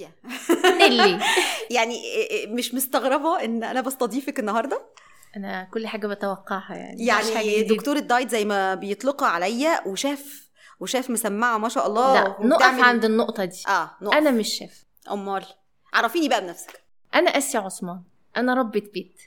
ناسيه نيلي. يعني مش مستغربة إن أنا بستضيفك النهارده؟ أنا كل حاجة بتوقعها يعني يعني. دكتور ال diet زي ما بيطلقها عليا وشاف وشاف مسمعة ما شاء الله لا نقف وبتعمل- عند النقطة دي. آه نقف. أنا مش شيف أمال. عرفيني بقى بنفسك. أنا آسيا عثمان. أنا ربة بيت.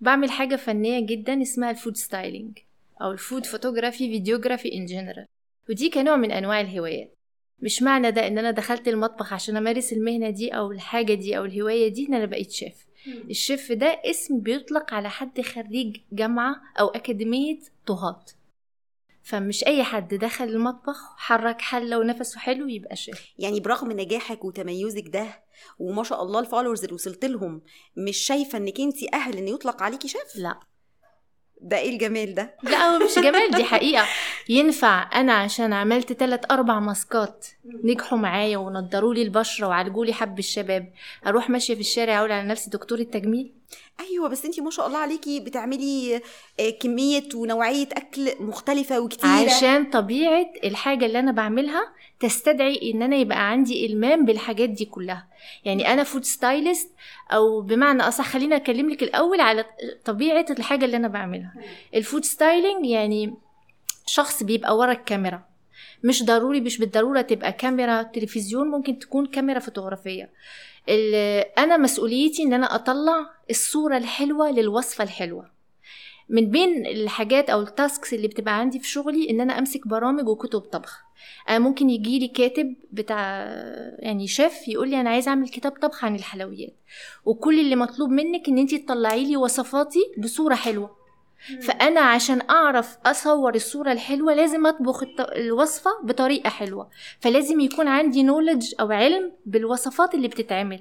بعمل حاجة فنية جدا اسمها ال food styling أو ال food photography videography in general ودي كنوع من أنواع الهوايات. مش معنى ده إن أنا دخلت المطبخ عشان أمارس المهنة دي أو الحاجة دي أو الهواية دي إن أنا بقيت شيف. الشيف ده اسم بيطلق على حد خريج جامعة أو أكاديمية طهات. فمش أي حد دخل المطبخ حرك حلة ونفسه حلو يبقى شيف. يعني برغم نجاحك وتميزك ده وما شاء الله ال followers اللي وصلت لهم مش شايفة إنك انت أهل إن يطلق عليكي شيف؟ لا. ده إيه الجمال ده؟ لا هو مش جمال دي حقيقة. ينفع أنا عشان عملت تلات أربع ماسكات نجحوا معايا ونضروا لي البشرة وعالجوا لي حب الشباب. أروح ماشية في الشارع أقول على نفسي دكتورة تجميل أيوه بس انت ما شاء الله عليكي بتعملي آه، كمية ونوعية أكل مختلفة وكتيرة. عشان طبيعة الحاجة اللي أنا بعملها تستدعي إن أنا يبقى عندي إلمام بالحاجات دي كلها. يعني أنا food stylist أو بمعنى أصح خليني أكلم لك الأول على طبيعة الحاجة اللي أنا بعملها. ال food styling يعني شخص بيبقى ورا الكاميرا. مش ضروري مش بالضرورة تبقى كاميرا تلفزيون ممكن تكون كاميرا فوتوغرافية. ال- أنا مسؤوليتي إن أنا أطلع الصورة الحلوة للوصفة الحلوة. من بين الحاجات أو ال tasks اللي بتبقى عندي في شغلي إن أنا أمسك برامج وكتب طبخ. أنا ممكن يجي لي كاتب بتاع يعني شيف يقول لي أنا عايز أعمل كتاب طبخ عن الحلويات. وكل اللي مطلوب منك إن انت تطلعي لي وصفاتي بصورة حلوة. فأنا عشان أعرف أصور الصورة الحلوة لازم أطبخ الوصفة بطريقة حلوة. فلازم يكون عندي knowledge أو علم بالوصفات اللي بتتعمل.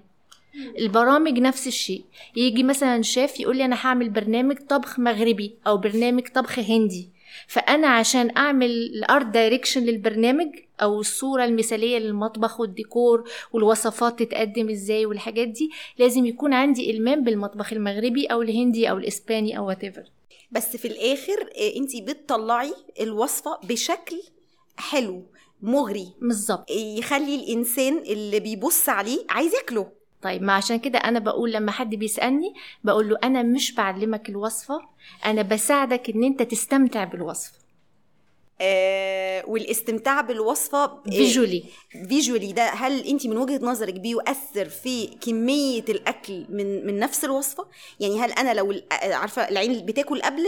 البرامج نفس الشيء. يجي مثلا شيف يقول لي أنا هعمل برنامج طبخ مغربي أو برنامج طبخ هندي. فأنا عشان أعمل ال art direction للبرنامج أو الصورة المثالية للمطبخ والديكور والوصفات تتقدم إزاي والحاجات دي لازم يكون عندي إلمام بالمطبخ المغربي أو الهندي أو الإسباني أو وات بس في الآخر انت بتطلعي الوصفة بشكل حلو مغري. بالظبط. يخلي الإنسان اللي بيبص عليه عايز ياكله. طيب ما عشان كده أنا بقول لما حد بيسألني بقول له أنا مش بعلمك الوصفة أنا بساعدك إن أنت تستمتع بالوصفة. آه والاستمتاع بالوصفة فيجولي فيجولي ده هل انت من وجهة نظرك بيؤثر في كمية الأكل من من نفس الوصفة؟ يعني هل أنا لو ال- عارفة العين بتاكل قبل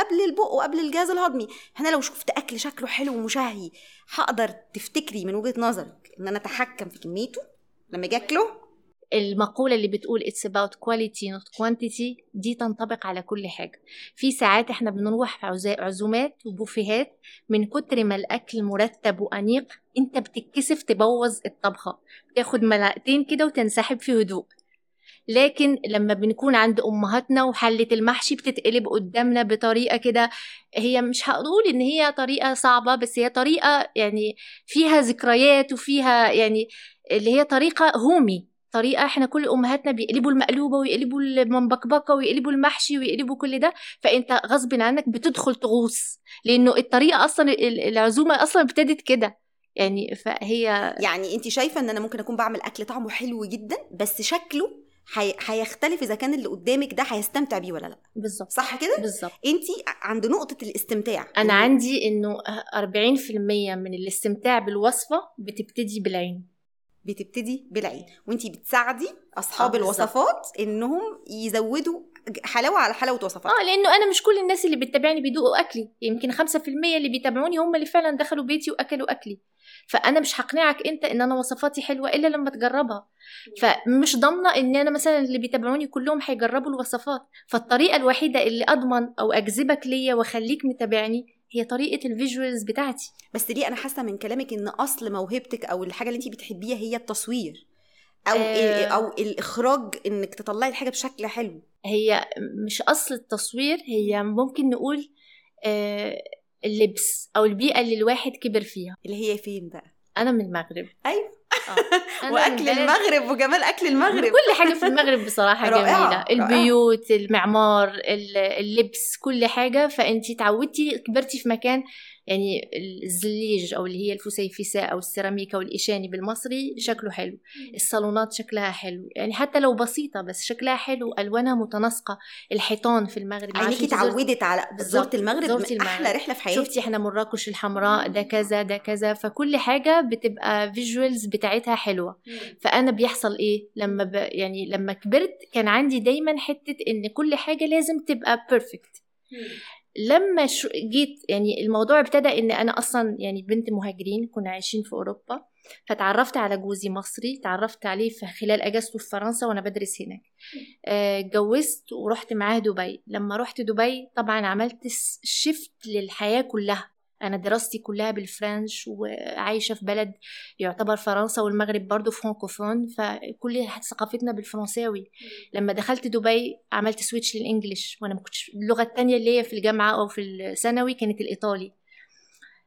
قبل البق وقبل الجهاز الهضمي أنا لو شفت أكل شكله حلو ومشهي هقدر تفتكري من وجهة نظرك إن أنا أتحكم في كميته؟ لما أجي أكله المقولة اللي بتقول it's about quality not quantity دي تنطبق على كل حاجة. في ساعات إحنا بنروح عزومات وبوفيهات من كتر ما الأكل مرتب وأنيق أنت بتتكسف تبوظ الطبخة. تاخد ملعقتين كده وتنسحب في هدوء. لكن لما بنكون عند أمهاتنا وحلة المحشي بتتقلب قدامنا بطريقة كده هي مش هقول إن هي طريقة صعبة بس هي طريقة يعني فيها ذكريات وفيها يعني اللي هي طريقة هومي. طريقة إحنا كل أمهاتنا بيقلبوا المقلوبة ويقلبوا المنبكبكة ويقلبوا المحشي ويقلبوا كل ده فأنت غصب عنك بتدخل تغوص. لأنه الطريقة أصلا ال- العزومة أصلا ابتدت كده. يعني فهي يعني أنت شايفة إن أنا ممكن أكون بعمل أكل طعمه حلو جدا بس شكله هي- هيختلف إذا كان اللي قدامك ده هيستمتع بيه ولا لأ. بالظبط. صح كده؟ بالظبط. أنت عند نقطة الاستمتاع. أنا إن- عندي إنه 40% من الاستمتاع بالوصفة بتبتدي بالعين. بتبتدي بالعين وانت بتساعدي أصحاب آه،. الوصفات إنهم يزودوا حلاوة على حلاوة وصفات آه لأنه أنا مش كل الناس اللي بتتابعني بيدوقوا أكلي. يمكن 5% اللي بيتابعوني هم اللي فعلا دخلوا بيتي وأكلوا أكلي. فأنا مش هقنعك أنت إن أنا وصفاتي حلوة إلا لما تجربها. فمش ضامنة إن أنا مثلا اللي بيتابعوني كلهم هيجربوا الوصفات. فالطريقة الوحيدة اللي أضمن أو أجذبك ليا وأخليك متابعني هي طريقة الفيجوالز بتاعتي. بس دي أنا حاسة من كلامك إن أصل موهبتك أو الحاجة اللي انت بتحبيها هي التصوير؟ أو آه. أو الإخراج إنك تطلعي الحاجة بشكل حلو. هي مش أصل التصوير هي ممكن نقول آه اللبس أو البيئة اللي الواحد كبر فيها. اللي هي فين بقى؟ أنا من المغرب. أيوه. آه. وأكل المغرب وجمال أكل المغرب. كل حاجة في المغرب جميلة. رائعة. البيوت المعمار ال- اللبس كل حاجة. فأنتي تعودتي كبرتي في مكان يعني الزليج أو اللي هي الفسيفساء أو السيراميكا والإشاني بالمصري شكله حلو. الصالونات شكلها حلو. يعني حتى لو بسيطة بس شكلها حلو ألوانها متناسقة. الحيطان في المغرب عينيكي اتعودت على بالظبط. زرت المغرب زرت من أحلى المغرب. رحلة في حياتي. شفتي إحنا مراكش الحمراء ده كذا ده كذا. فكل حاجة بتبقى visuals بتاعتها حلوة. فأنا بيحصل إيه؟ لما ب... يعني لما كبرت كان عندي دايما حتة إن كل حاجة لازم تبقى perfect لما شو جيت يعني الموضوع ابتدى إن أنا أصلا يعني بنت مهاجرين كنا عايشين في أوروبا فتعرفت على جوزي مصري تعرفت عليه في خلال أجازته في فرنسا وأنا بدرس هناك. آه، اتجوزت ورحت معاه دبي. لما رحت دبي طبعا عملت shift للحياة كلها. أنا دراستي كلها بال French وعايشة في بلد يعتبر فرنسا والمغرب برضو فرانكوفون فكل ثقافتنا بالفرنساوي. لما دخلت دبي عملت switch لل English وأنا ما كنتش اللغة التانية اللي هي في الجامعة أو في الثانوي كانت الإيطالي.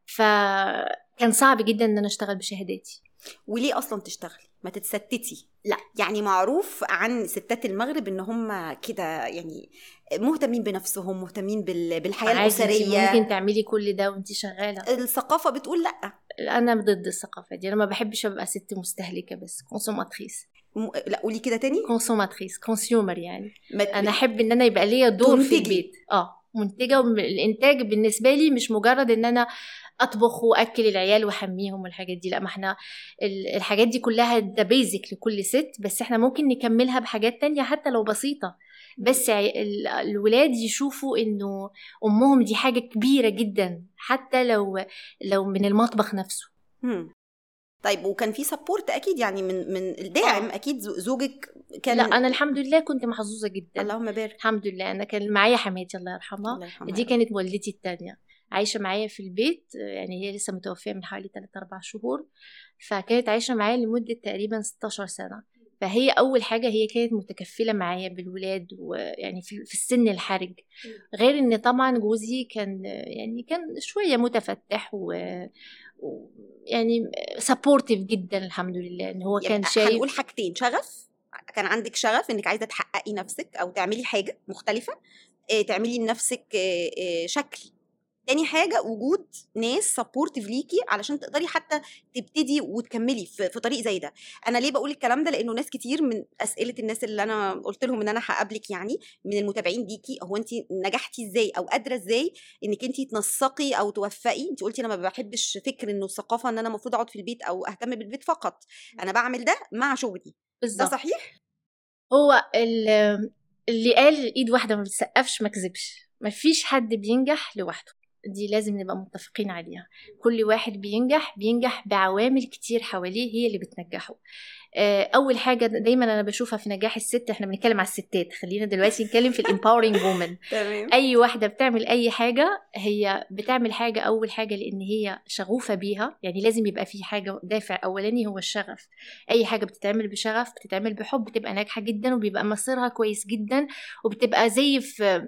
فكان صعب جدا إن أنا أشتغل بشهاداتي. وليه أصلا تشتغلي؟ ما تتستتي. لا. يعني معروف عن ستات المغرب إن هم كده يعني مهتمين بنفسهم مهتمين بال- بالحياة الأسرية. ممكن تعملي كل ده وانت شغالة. الثقافة بتقول لأ. أنا ضد الثقافة دي. أنا ما بحبش أبقى ست مستهلكة بس. consommatrice م... لأ قولي كده تاني. consommatrice consumer يعني. ما... أنا أحب إن أنا يبقى ليا دور في. البيت. آه. منتجة والانتاج بالنسبة لي مش مجرد إن أنا أطبخ وأكل العيال وأحميهم والحاجات دي لأ ما إحنا ال- الحاجات دي كلها ده بيزك لكل ست بس إحنا ممكن نكملها بحاجات تانية حتى لو بسيطة بس الولاد يشوفوا إنه أمهم دي حاجة كبيرة جدا حتى لو لو من المطبخ نفسه. طيب وكان في سبورت أكيد يعني من من الداعم آه. أكيد زو- زوجك كان لا أنا الحمد لله كنت محظوظة جدا. اللهم بارك. الحمد لله أنا كان معايا حماتي الله يرحمها. الله يرحمها. دي كانت والدتي التانية. عايشة معايا في البيت يعني هي لسه متوفية من حوالي 3 4 شهور. فكانت عايشة معايا لمدة تقريبا 16 سنة. فهي أول حاجة هي كانت متكفلة معايا بالولاد ويعني في في السن الحرج. غير إن طبعا جوزي كان يعني كان شوية متفتح و- يعني سبورتيف جدا الحمد لله إن هو كان يعني شايف هنقول حاجتين شغف كان عندك شغف إنك عايزة تحققي نفسك أو تعملي حاجة مختلفة آه، تعملي لنفسك آه، آه، شكل تاني حاجة وجود ناس سبورتيف ليكي علشان تقدري حتى تبتدي وتكملي في, في طريق زي ده. أنا ليه بقول الكلام ده؟ لأنه ناس كتير من أسئلة الناس اللي أنا قلت لهم إن أنا هقابلك يعني من المتابعين ليكي هو انت نجحتي إزاي أو قادرة إزاي إنك انت تنسقي أو توفقي؟ انت قلتي أنا ما بحبش فكر إنه الثقافة إن أنا المفروض أقعد في البيت أو أهتم بالبيت فقط. أنا بعمل ده مع شغلي. ده بالظبط. صحيح؟ هو ال- اللي قال إيد واحدة ما بتسقفش ما كذبش. مفيش حد بينجح لوحده. دي لازم نبقى متفقين عليها. كل واحد بينجح بينجح بعوامل كتير حواليه هي اللي بتنجحه. آه، أول حاجة دايما أنا بشوفها في نجاح الست إحنا بنتكلم على الستات. خلينا دلوقتي نتكلم في الامباورنج وومن أي واحدة بتعمل أي حاجة هي بتعمل حاجة أول حاجة لأن هي شغوفة بيها. يعني لازم يبقى في حاجة دافع أولاني هو الشغف. أي حاجة بتتعمل بشغف بتتعمل بحب بتبقى ناجحة جدا وبيبقى مصيرها كويس جدا وبتبقى زي في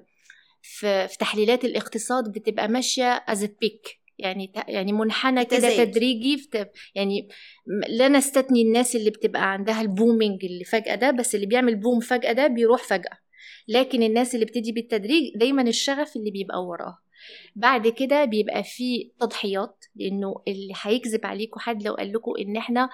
في, في تحليلات الاقتصاد بتبقى ماشية از بيك يعني يعني منحنى كده. تدريجي يعني لا نستثني الناس اللي بتبقى عندها ال booming اللي فجأة ده بس اللي بيعمل boom فجأة ده بيروح فجأة. لكن الناس اللي بتيجي بالتدريج دايما الشغف اللي بيبقى وراها بعد كده بيبقى في تضحيات لأنه اللي هيكذب عليكم حد لو قال لكم إن إحنا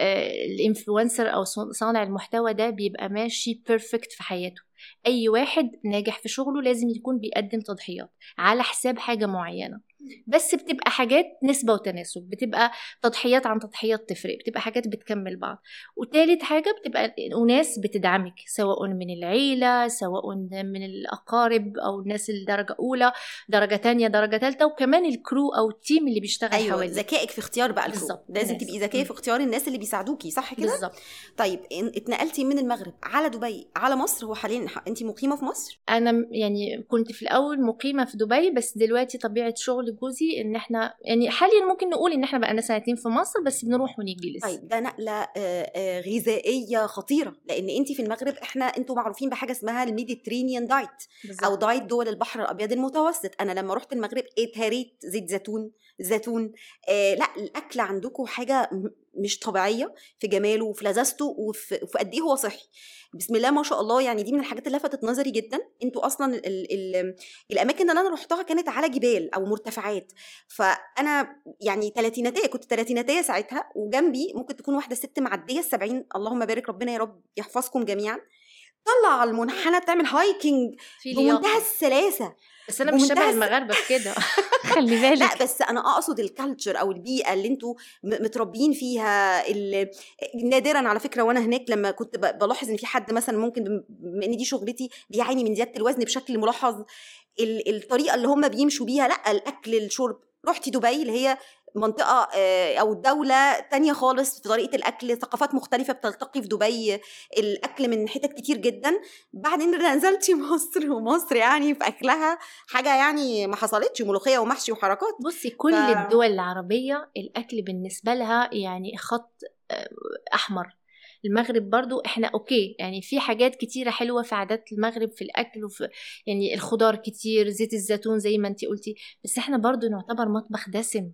آه، ال influencer أو صانع المحتوى ده بيبقى ماشي perfect في حياته. أي واحد ناجح في شغله لازم يكون بيقدم تضحيات على حساب حاجة معينة. بس بتبقى حاجات نسبة وتناسب بتبقى تضحيات عن تضحيات تفرق بتبقى حاجات بتكمل بعض وتالت حاجة بتبقى أناس بتدعمك سواء من العيلة سواء من الأقارب أو الناس الدرجة أولى درجة تانية درجة تالتة وكمان ال crew أو ال team اللي بيشتغل أيوه حواليك ذكائك في اختيار بقى ال crew. لازم. تبقي ذكية مم. في اختيار الناس اللي بيساعدوكي صح كده بالظبط طيب اتنقلتي من المغرب على دبي على مصر هو حاليا انت مقيمة في مصر أنا م- يعني كنت في الأول مقيمة في دبي بس دلوقتي طبيعة شغل جوزي إن إحنا يعني حاليا ممكن نقول إن إحنا بقالنا سنتين في مصر بس بنروح ونيجي لسه. طيب ده نقلة آه، آه، غذائية خطيرة لأن انت في المغرب إحنا أنتوا معروفين بحاجة اسمها ال Mediterranean diet بالظبط. أو diet دول البحر الأبيض المتوسط. أنا لما رحت المغرب اتهريت زيت زيتون زيتون. آه لا الأكل عندكم حاجة مش طبيعية في جماله وفي لذاذته وفي, وفي قد إيه هو صحي. بسم الله ما شاء الله يعني دي من الحاجات اللي لفتت نظري جدا. أنتوا أصلا ال ال الأماكن اللي أنا رحتها كانت على جبال أو مرتفعات. فأنا يعني تلاتيناتية كنت تلاتيناتية ساعتها وجنبي ممكن تكون واحدة ست معدية السبعين. اللهم بارك ربنا يا رب يحفظكم جميعا. طلع على المنحنى تعمل هايكنج في بمنتهى. السلاسة. بس أنا مش شبه المغاربة في كده. خلي بالك. لا بس أنا أقصد الكالتشر أو البيئة اللي أنتوا متربيين فيها ال- نادرا على فكرة وأنا هناك لما كنت بلاحظ إن في حد مثلا ممكن بم- بما إن دي شغلتي بيعاني من زيادة الوزن بشكل ملاحظ ال- الطريقة اللي هم بيمشوا بيها لأ الأكل الشرب. رحتي دبي اللي هي منطقة آه، أو دولة تانية خالص في طريقة الأكل ثقافات مختلفة بتلتقي في دبي الأكل من حتت كتير جدا. بعدين نزلتي مصر ومصر يعني في أكلها حاجة يعني ما حصلتش ملوخية ومحشي وحركات. بصي كل ف- الدول العربية الأكل بالنسبة لها يعني خط آه، أحمر. المغرب برضو إحنا أوكي يعني في حاجات كتيرة حلوة في عادات المغرب في الأكل وفي يعني الخضار كتير زيت الزيتون زي ما أنتي قلتي. بس إحنا برضو نعتبر مطبخ دسم.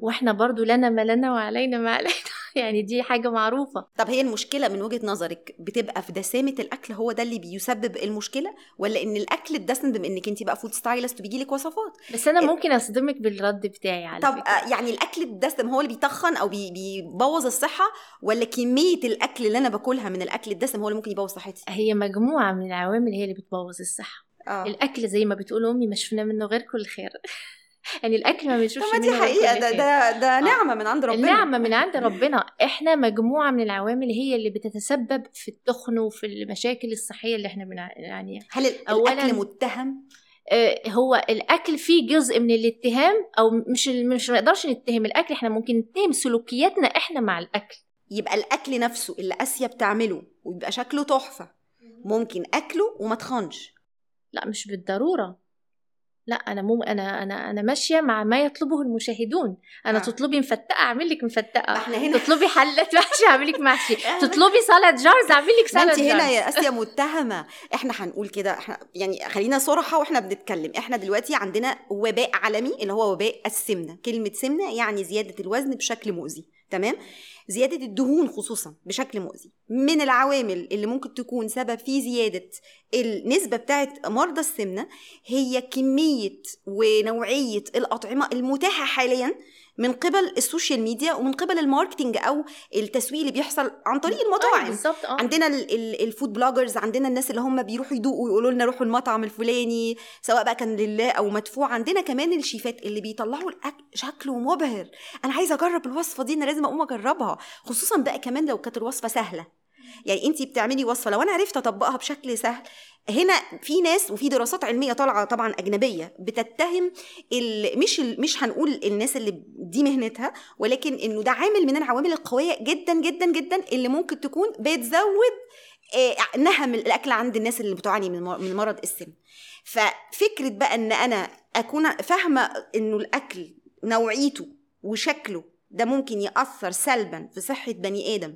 وإحنا برضو لنا ما لنا وعلينا ما علينا. يعني دي حاجة معروفة. طب هي المشكلة من وجهة نظرك بتبقى في دسامة الأكل هو ده اللي بيسبب المشكلة؟ ولا إن الأكل الدسم بما إنك أنت بقى food stylist وبيجي لك وصفات؟ بس أنا ممكن أصدمك بالرد بتاعي على طب فكرة. آه، يعني الأكل الدسم هو اللي بيتخن أو بي- بيبوظ الصحة؟ ولا كمية الأكل اللي أنا باكلها من الأكل الدسم هو اللي ممكن يبوظ صحتي؟ هي مجموعة من العوامل هي اللي بتبوظ الصحة. آه. الأكل زي ما بتقول أمي ما شفنا منه غير كل خير. يعني الأكل ما طب بنشوفش ما دي كل ده. ده ده نعمة من عند ربنا. النعمة من عند ربنا. إحنا مجموعة من العوامل هي اللي بتتسبب في التخن وفي المشاكل الصحية اللي إحنا بنعانيها هل ال- أولاً- الأكل متهم؟ آه، هو الأكل فيه جزء من الاتهام أو مش مش ما نقدرش نتهم. الأكل إحنا ممكن نتهم سلوكياتنا إحنا مع الأكل. يبقى الأكل نفسه اللي آسيا بتعمله ويبقى شكله تحفة ممكن أكله وما تخنش. لا مش بالضرورة. لا أنا مو أنا أنا أنا ماشية مع ما يطلبه المشاهدون. أنا آه. تطلبي مفتقة أعمل لك مفتقة. إحنا هنا. تطلبي حلة محشي أعمل لك محشي. تطلبي سالاد جارز أعمل لك سالاد انت هنا جارز يا آسيا متهمة. إحنا هنقول كده إحنا يعني خلينا صراحة وإحنا بنتكلم. إحنا دلوقتي عندنا وباء عالمي اللي هو وباء السمنة. كلمة سمنة يعني زيادة الوزن بشكل مؤذي. تمام؟ زيادة الدهون خصوصا بشكل مؤذي. من العوامل اللي ممكن تكون سبب في زيادة النسبة بتاعت مرضى السمنة هي كمية ونوعية الأطعمة المتاحة حاليا من قبل ال social media ومن قبل ال marketing أو التسويق اللي بيحصل عن طريق آه، المطاعم. بالظبط آه. عندنا ال- ال- ال food bloggers عندنا الناس اللي هم بيروحوا يدوقوا ويقولوا لنا روحوا المطعم الفلاني سواء بقى كان لله أو مدفوع. عندنا كمان الشيفات اللي بيطلعوا الأكل شكله مبهر. أنا عايزة أجرب الوصفة دي أنا لازم أقوم أجربها. خصوصا بقى كمان لو كانت الوصفة سهلة. يعني انت بتعملي وصفة لو أنا عرفت أطبقها بشكل سهل هنا في ناس وفي دراسات علمية طالعة طبعا أجنبية بتتهم مش مش هنقول الناس اللي دي مهنتها ولكن إنه ده عامل من العوامل القوية جدا جدا جدا اللي ممكن تكون بتزود آه، نهم الأكل عند الناس اللي بتعاني من مر- من مرض السن ففكرة بقى إن أنا أكون فاهمة إنه الأكل نوعيته وشكله ده ممكن يأثر سلبا في صحة بني آدم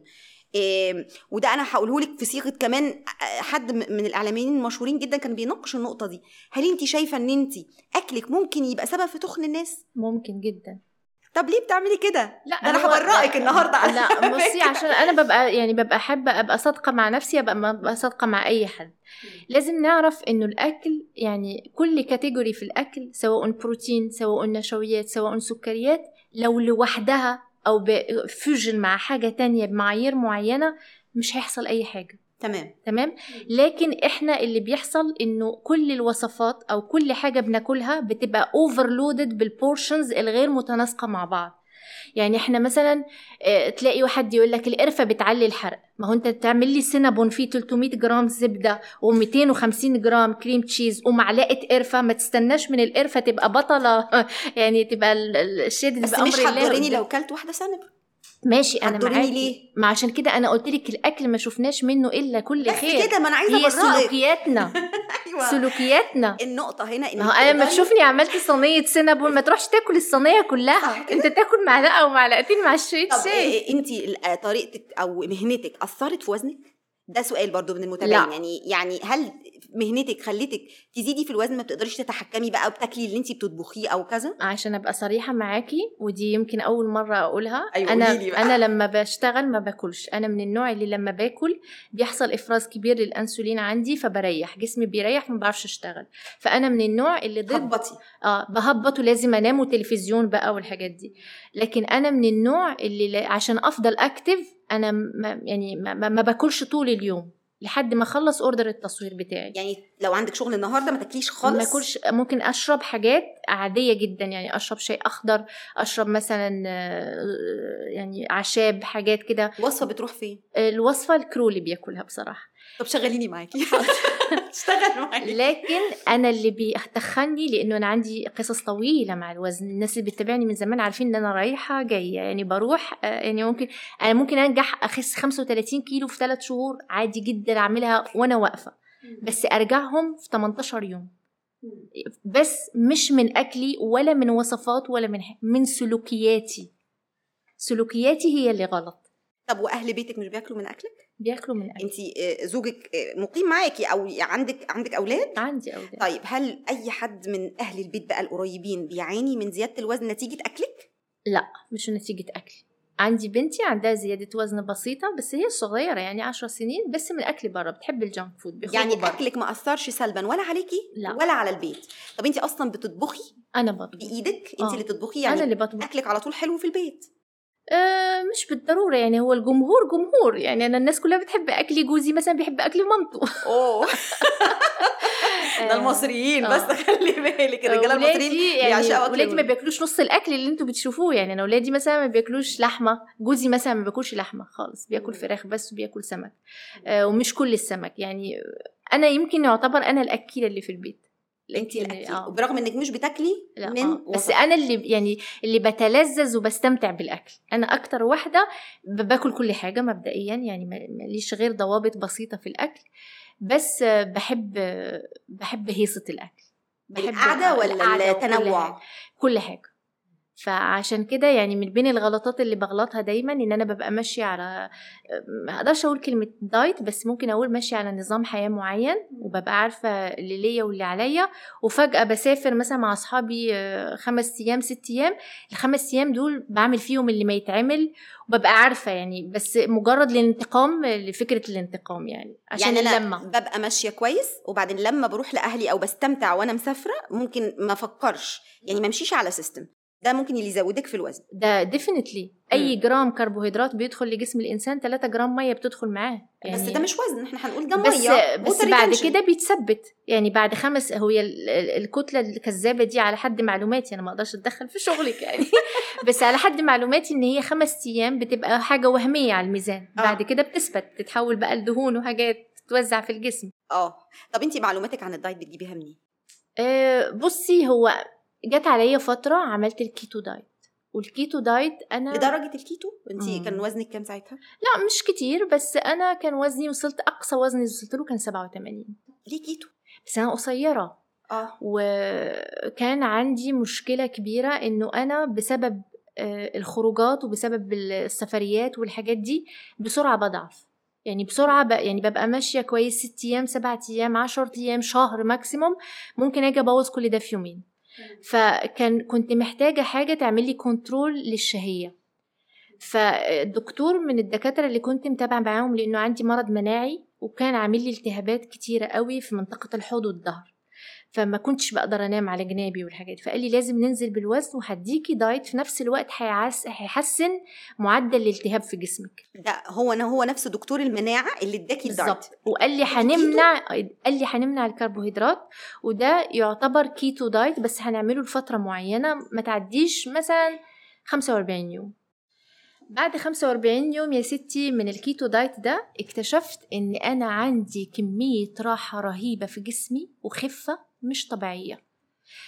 وده أنا هقوله لك في صيغة كمان آه، حد من الإعلاميين المشهورين جدا كان بيناقش النقطة دي. هل أنت شايفة إن أنت أكلك ممكن يبقى سبب في تخن الناس؟ ممكن جدا. طب ليه بتعملي كده؟ لا ده أنا هبرئك النهارده على لا بصي. عشان أنا ببقى يعني ببقى حابه أبقى صادقة مع نفسي أبقى ما أبقى صادقة مع أي حد. لازم نعرف إنه الأكل يعني كل category في الأكل سواء بروتين سواء نشويات سواء سكريات لو لوحدها أو ب fusion مع حاجة تانية بمعايير معينة مش هيحصل أي حاجة. تمام. تمام؟ لكن إحنا اللي بيحصل إنه كل الوصفات أو كل حاجة بناكلها بتبقى overloaded بال portions الغير متناسقة مع بعض. يعني إحنا مثلا آه، تلاقي واحد يقول لك القرفة بتعلي الحرق. ما هو انت تعمل لي سينابون فيه 300 جرام زبدة و250 جرام cream cheese ومعلقة قرفة ما تستناش من القرفة تبقى بطلة. يعني تبقى ال- ال- الشيء ده بس تبقى مش قدام. لو كلت واحدة سنب ماشي أنا معاكي. ليه؟ ما عشان كده أنا قلت لك الأكل ما شفناش منه إلا كل بس خير. كده ما أنا عايزة هي سلوكياتنا. أيوه. سلوكياتنا. النقطة هنا إن ما هو أنا لما تشوفني عملت صينية سينابون. ما تروحش تاكل الصينية كلها؟ أنت تاكل معلقة ومعلقتين مع الشريط طب شاي. انت طريقتك أو مهنتك أثرت في وزنك؟ ده سؤال برضو من المتابعين. يعني يعني هل مهنتك خلتك تزيدي في الوزن ما بتقدريش تتحكمي بقى وبتاكلي اللي انت بتطبخيه أو كذا؟ عشان أبقى صريحة معاكي ودي يمكن أول مرة أقولها. أيوة، أنا بقى. أنا لما بشتغل ما باكلش. أنا من النوع اللي لما باكل بيحصل إفراز كبير للأنسولين عندي فبريح. جسمي بيريح ما بعرفش أشتغل. فأنا من النوع اللي ضد هبطي. آه بهبط ولازم أنام وتلفزيون بقى والحاجات دي. لكن أنا من النوع اللي عشان أفضل اكتف أنا ما يعني ما, ما ما باكلش طول اليوم لحد ما أخلص order التصوير بتاعي. يعني لو عندك شغل النهارده ما تاكليش ما خالص أكلش ممكن أشرب حاجات عادية جدا يعني أشرب شاي أخضر أشرب مثلا آه، يعني أعشاب حاجات كده. وصفه بتروح فين؟ الوصفة ال crew اللي بياكلها بصراحة. طب شغليني معاكي. اشتغل معاكي لكن أنا اللي بيتخني لأنه أنا عندي قصص طويلة مع الوزن. الناس اللي بتتابعني من زمان عارفين إن أنا رايحة جاية. يعني بروح آه، يعني ممكن أنا ممكن أنجح أخس 35 كيلو في 3 شهور عادي جدا أعملها وأنا واقفة. بس أرجعهم في 18 يوم. بس مش من أكلي ولا من وصفات ولا من من سلوكياتي. سلوكياتي هي اللي غلط. طب وأهل بيتك مش بياكلوا من أكلك؟ بياكلوا من اكل انت زوجك آه، مقيم معاكي أو عندك عندك أولاد؟ عندي أولاد. طيب هل أي حد من أهل البيت بقى القريبين بيعاني من زيادة الوزن نتيجة أكلك؟ لا مش نتيجة أكل. عندي بنتي عندها زيادة وزن بسيطة بس هي صغيرة يعني عشر سنين بس من أكل برا بتحب الجانك فود يعني برا. أكلك ما أثرش سلبا ولا عليكي؟ لا. ولا على البيت. طب انت أصلا بتطبخي؟ أنا بطبخ. بإيدك؟ انت آه. اللي تطبخي؟ أنا يعني اللي بطبخ. أكلك على طول حلو في البيت. آه مش بالضرورة يعني هو الجمهور جمهور. يعني أنا الناس كلها بتحب أكل جوزي مثلا بيحب أكل مامته. أوه. ده المصريين آه. بس خلي بالك. الرجالة المصريين يعني بيعشقوا ولادي ما. بياكلوش نص الأكل اللي أنتوا بتشوفوه. يعني أنا ولادي مثلا ما بياكلوش لحمة جوزي مثلا ما بياكلش لحمة خالص. بياكل. فراخ بس وبياكل سمك. آه ومش كل السمك. يعني أنا يمكن يعتبر أنا الأكيلة اللي في البيت. انت الاكل آه. برغم انك مش بتاكلي لا من آه. بس. أنا اللي يعني اللي بتلذذ وبستمتع بالأكل أنا أكتر واحدة باكل كل حاجة مبدئيا يعني ما- ماليش غير ضوابط بسيطة في الأكل بس آه، بحب آه، بحب هيصة الأكل بحب القعدة آه، ولا التنوع. كل حاجة فعشان كده يعني من بين الغلطات اللي بغلطها دايما إن أنا ببقى ماشية على ما أقدرش أقول كلمة دايت بس ممكن أقول ماشية على نظام حياة معين وببقى عارفة اللي ليا واللي عليا وفجأة بسافر مثلا مع أصحابي آه، خمس أيام ست أيام الخمس أيام دول بعمل فيهم اللي ما يتعمل وببقى عارفة يعني بس مجرد الانتقام لفكرة الانتقام يعني عشان يعني أنا اللمة. ببقى ماشية كويس وبعدين لما بروح لأهلي أو بستمتع وأنا مسافرة ممكن ما أفكرش يعني ما أمشيش على system ده ممكن اللي يزودك في الوزن. ده definitely أي جرام كربوهيدرات بيدخل لجسم الإنسان 3 جرام مية بتدخل معاه. بس ده مش وزن إحنا هنقول ده بس مية بس water بعد. كده بيتثبت. يعني بعد خمس ال- الكتلة الكذابة دي على حد معلوماتي أنا ما أقدرش أتدخل في شغلك يعني. بس على حد معلوماتي إن هي خمس أيام بتبقى حاجة وهمية على الميزان. آه. بعد كده بتثبت تتحول بقى لدهون وحاجات تتوزع في الجسم. آه. طب انت معلوماتك عن ال diet بتجيبيها منين؟ أه بصي هو جت عليا فترة عملت ال keto diet. وال keto diet أنا لدرجة الكيتو؟ انت. كان وزنك كام ساعتها؟ لا مش كتير بس أنا كان وزني وصلت أقصى وزني وصلت له كان 87 ليه كيتو؟ بس أنا قصيرة. آه. وكان عندي مشكلة كبيرة إنه أنا بسبب آه، الخروجات وبسبب السفريات والحاجات دي بسرعة بضعف. يعني بسرعة ب... يعني ببقى ماشية كويس ست أيام سبعة أيام عشر أيام شهر maximum ممكن آجي أبوظ كل ده في يومين. فكان كنت محتاجة حاجة تعمل لي control للشهية. فالدكتور من الدكاترة اللي كنت متابعة معاهم لأنه عندي مرض مناعي وكان عامل لي التهابات كتيرة قوي في منطقة الحوض والظهر. فما كنتش بقدر أنام على جنابي والحاجات فقال لي لازم ننزل بالوزن وهديكي diet في نفس الوقت هيحسن معدل الالتهاب في جسمك. ده هو أنا هو نفس دكتور المناعة اللي اداكي ال diet. بالظبط. وقال لي هنمنع قال لي هنمنع الكربوهيدرات وده يعتبر keto diet بس هنعمله لفترة معينة ما تعديش مثلا 45 يوم. بعد 45 يوم يا ستي من ال keto diet ده اكتشفت إن أنا عندي كمية راحة رهيبة في جسمي وخفة مش طبيعية.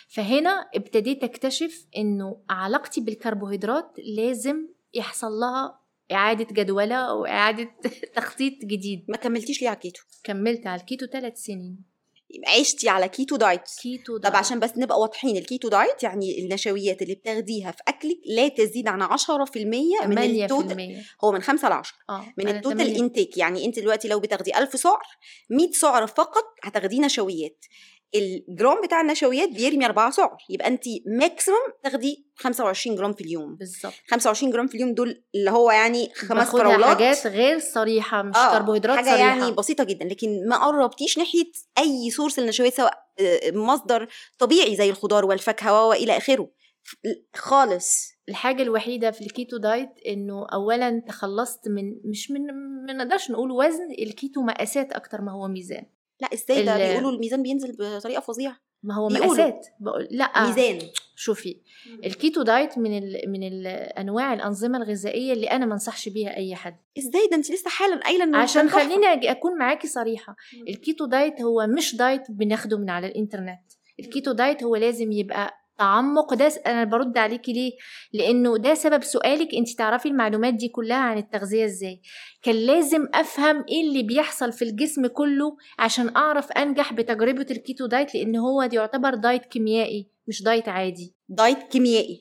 فهنا ابتديت أكتشف إنه علاقتي بالكربوهيدرات لازم يحصل لها إعادة جدولة أو إعادة تخطيط جديد. ما كملتيش ليه على الكيتو؟ كملت على الكيتو ثلاث سنين. عشتي على keto diet. keto طب diet. عشان بس نبقى واضحين ال keto diet يعني النشويات اللي بتاخديها في أكلك لا تزيد عن 10% من 8% ال total هو من 5 ل 10 آه من ال total 8. انتيك يعني أنت دلوقتي لو بتاخدي 1000 سعر 100 سعر فقط هتاخديه نشويات. الجرام بتاع النشويات بيرمي 4 سعر يبقى انت maximum تاخدي 25 جرام في اليوم. بالظبط. 25 جرام في اليوم دول اللي هو يعني خمس فراولات حاجات غير صريحة مش آه، كربوهيدرات حاجة صريحة. يعني بسيطة جدا لكن ما قربتيش ناحية أي source للنشويات سواء آه، مصدر طبيعي زي الخضار والفاكهة وإلى آخره. خالص. الحاجة الوحيدة في ال keto diet إنه اولا تخلصت من مش من ما نقدرش نقول وزن الكيتو مقاسات أكتر ما هو ميزان. لا إزاي ده؟ ال- بيقولوا الميزان بينزل بطريقة فظيعة. ما هو. مقاسات. بقول لا. ميزان. شوفي ال keto diet من ال من ال أنواع الأنظمة الغذائية اللي أنا ما أنصحش بيها أي حد. إزاي؟ ده أنت لسه حالا قايلة إنه عشان. خليني أكون معاكي صريحة. ال keto diet هو مش diet بناخده من على الإنترنت. ال keto diet هو لازم يبقى تعمق ده أنا برد عليكي ليه؟ لأنه ده سبب سؤالك انت تعرفي المعلومات دي كلها عن التغذية إزاي. كان لازم أفهم إيه اللي بيحصل في الجسم كله عشان أعرف أنجح بتجربة ال keto diet لأن هو دي يعتبر diet كيميائي مش diet عادي. diet كيميائي.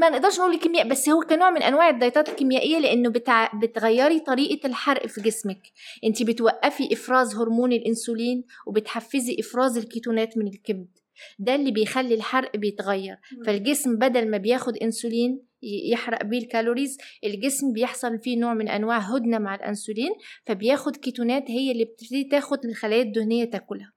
ما نقدرش نقول كيمياء بس هو كنوع من أنواع الدايتات الكيميائية لأنه بتع... بتغيري طريقة الحرق في جسمك. انت بتوقفي إفراز هرمون الإنسولين وبتحفزي إفراز الكيتونات من الكبد. ده اللي بيخلي الحرق بيتغير. فالجسم بدل ما بياخد إنسولين يحرق بيه ال calories الجسم بيحصل فيه نوع من أنواع هدنة مع الأنسولين فبياخد كيتونات هي اللي بتبتدي تاخد الخلايا الدهنية تاكلها.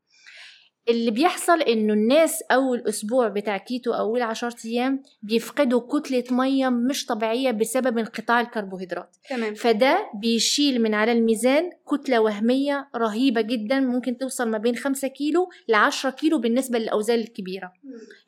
اللي بيحصل إنه الناس أول أسبوع بتاع كيتو أو أول 10 أيام بيفقدوا كتلة مية مش طبيعية بسبب انقطاع الكربوهيدرات. تمام. فده بيشيل من على الميزان كتلة وهمية رهيبة جدا ممكن توصل ما بين 5 كيلو ل 10 كيلو بالنسبة للأوزان الكبيرة.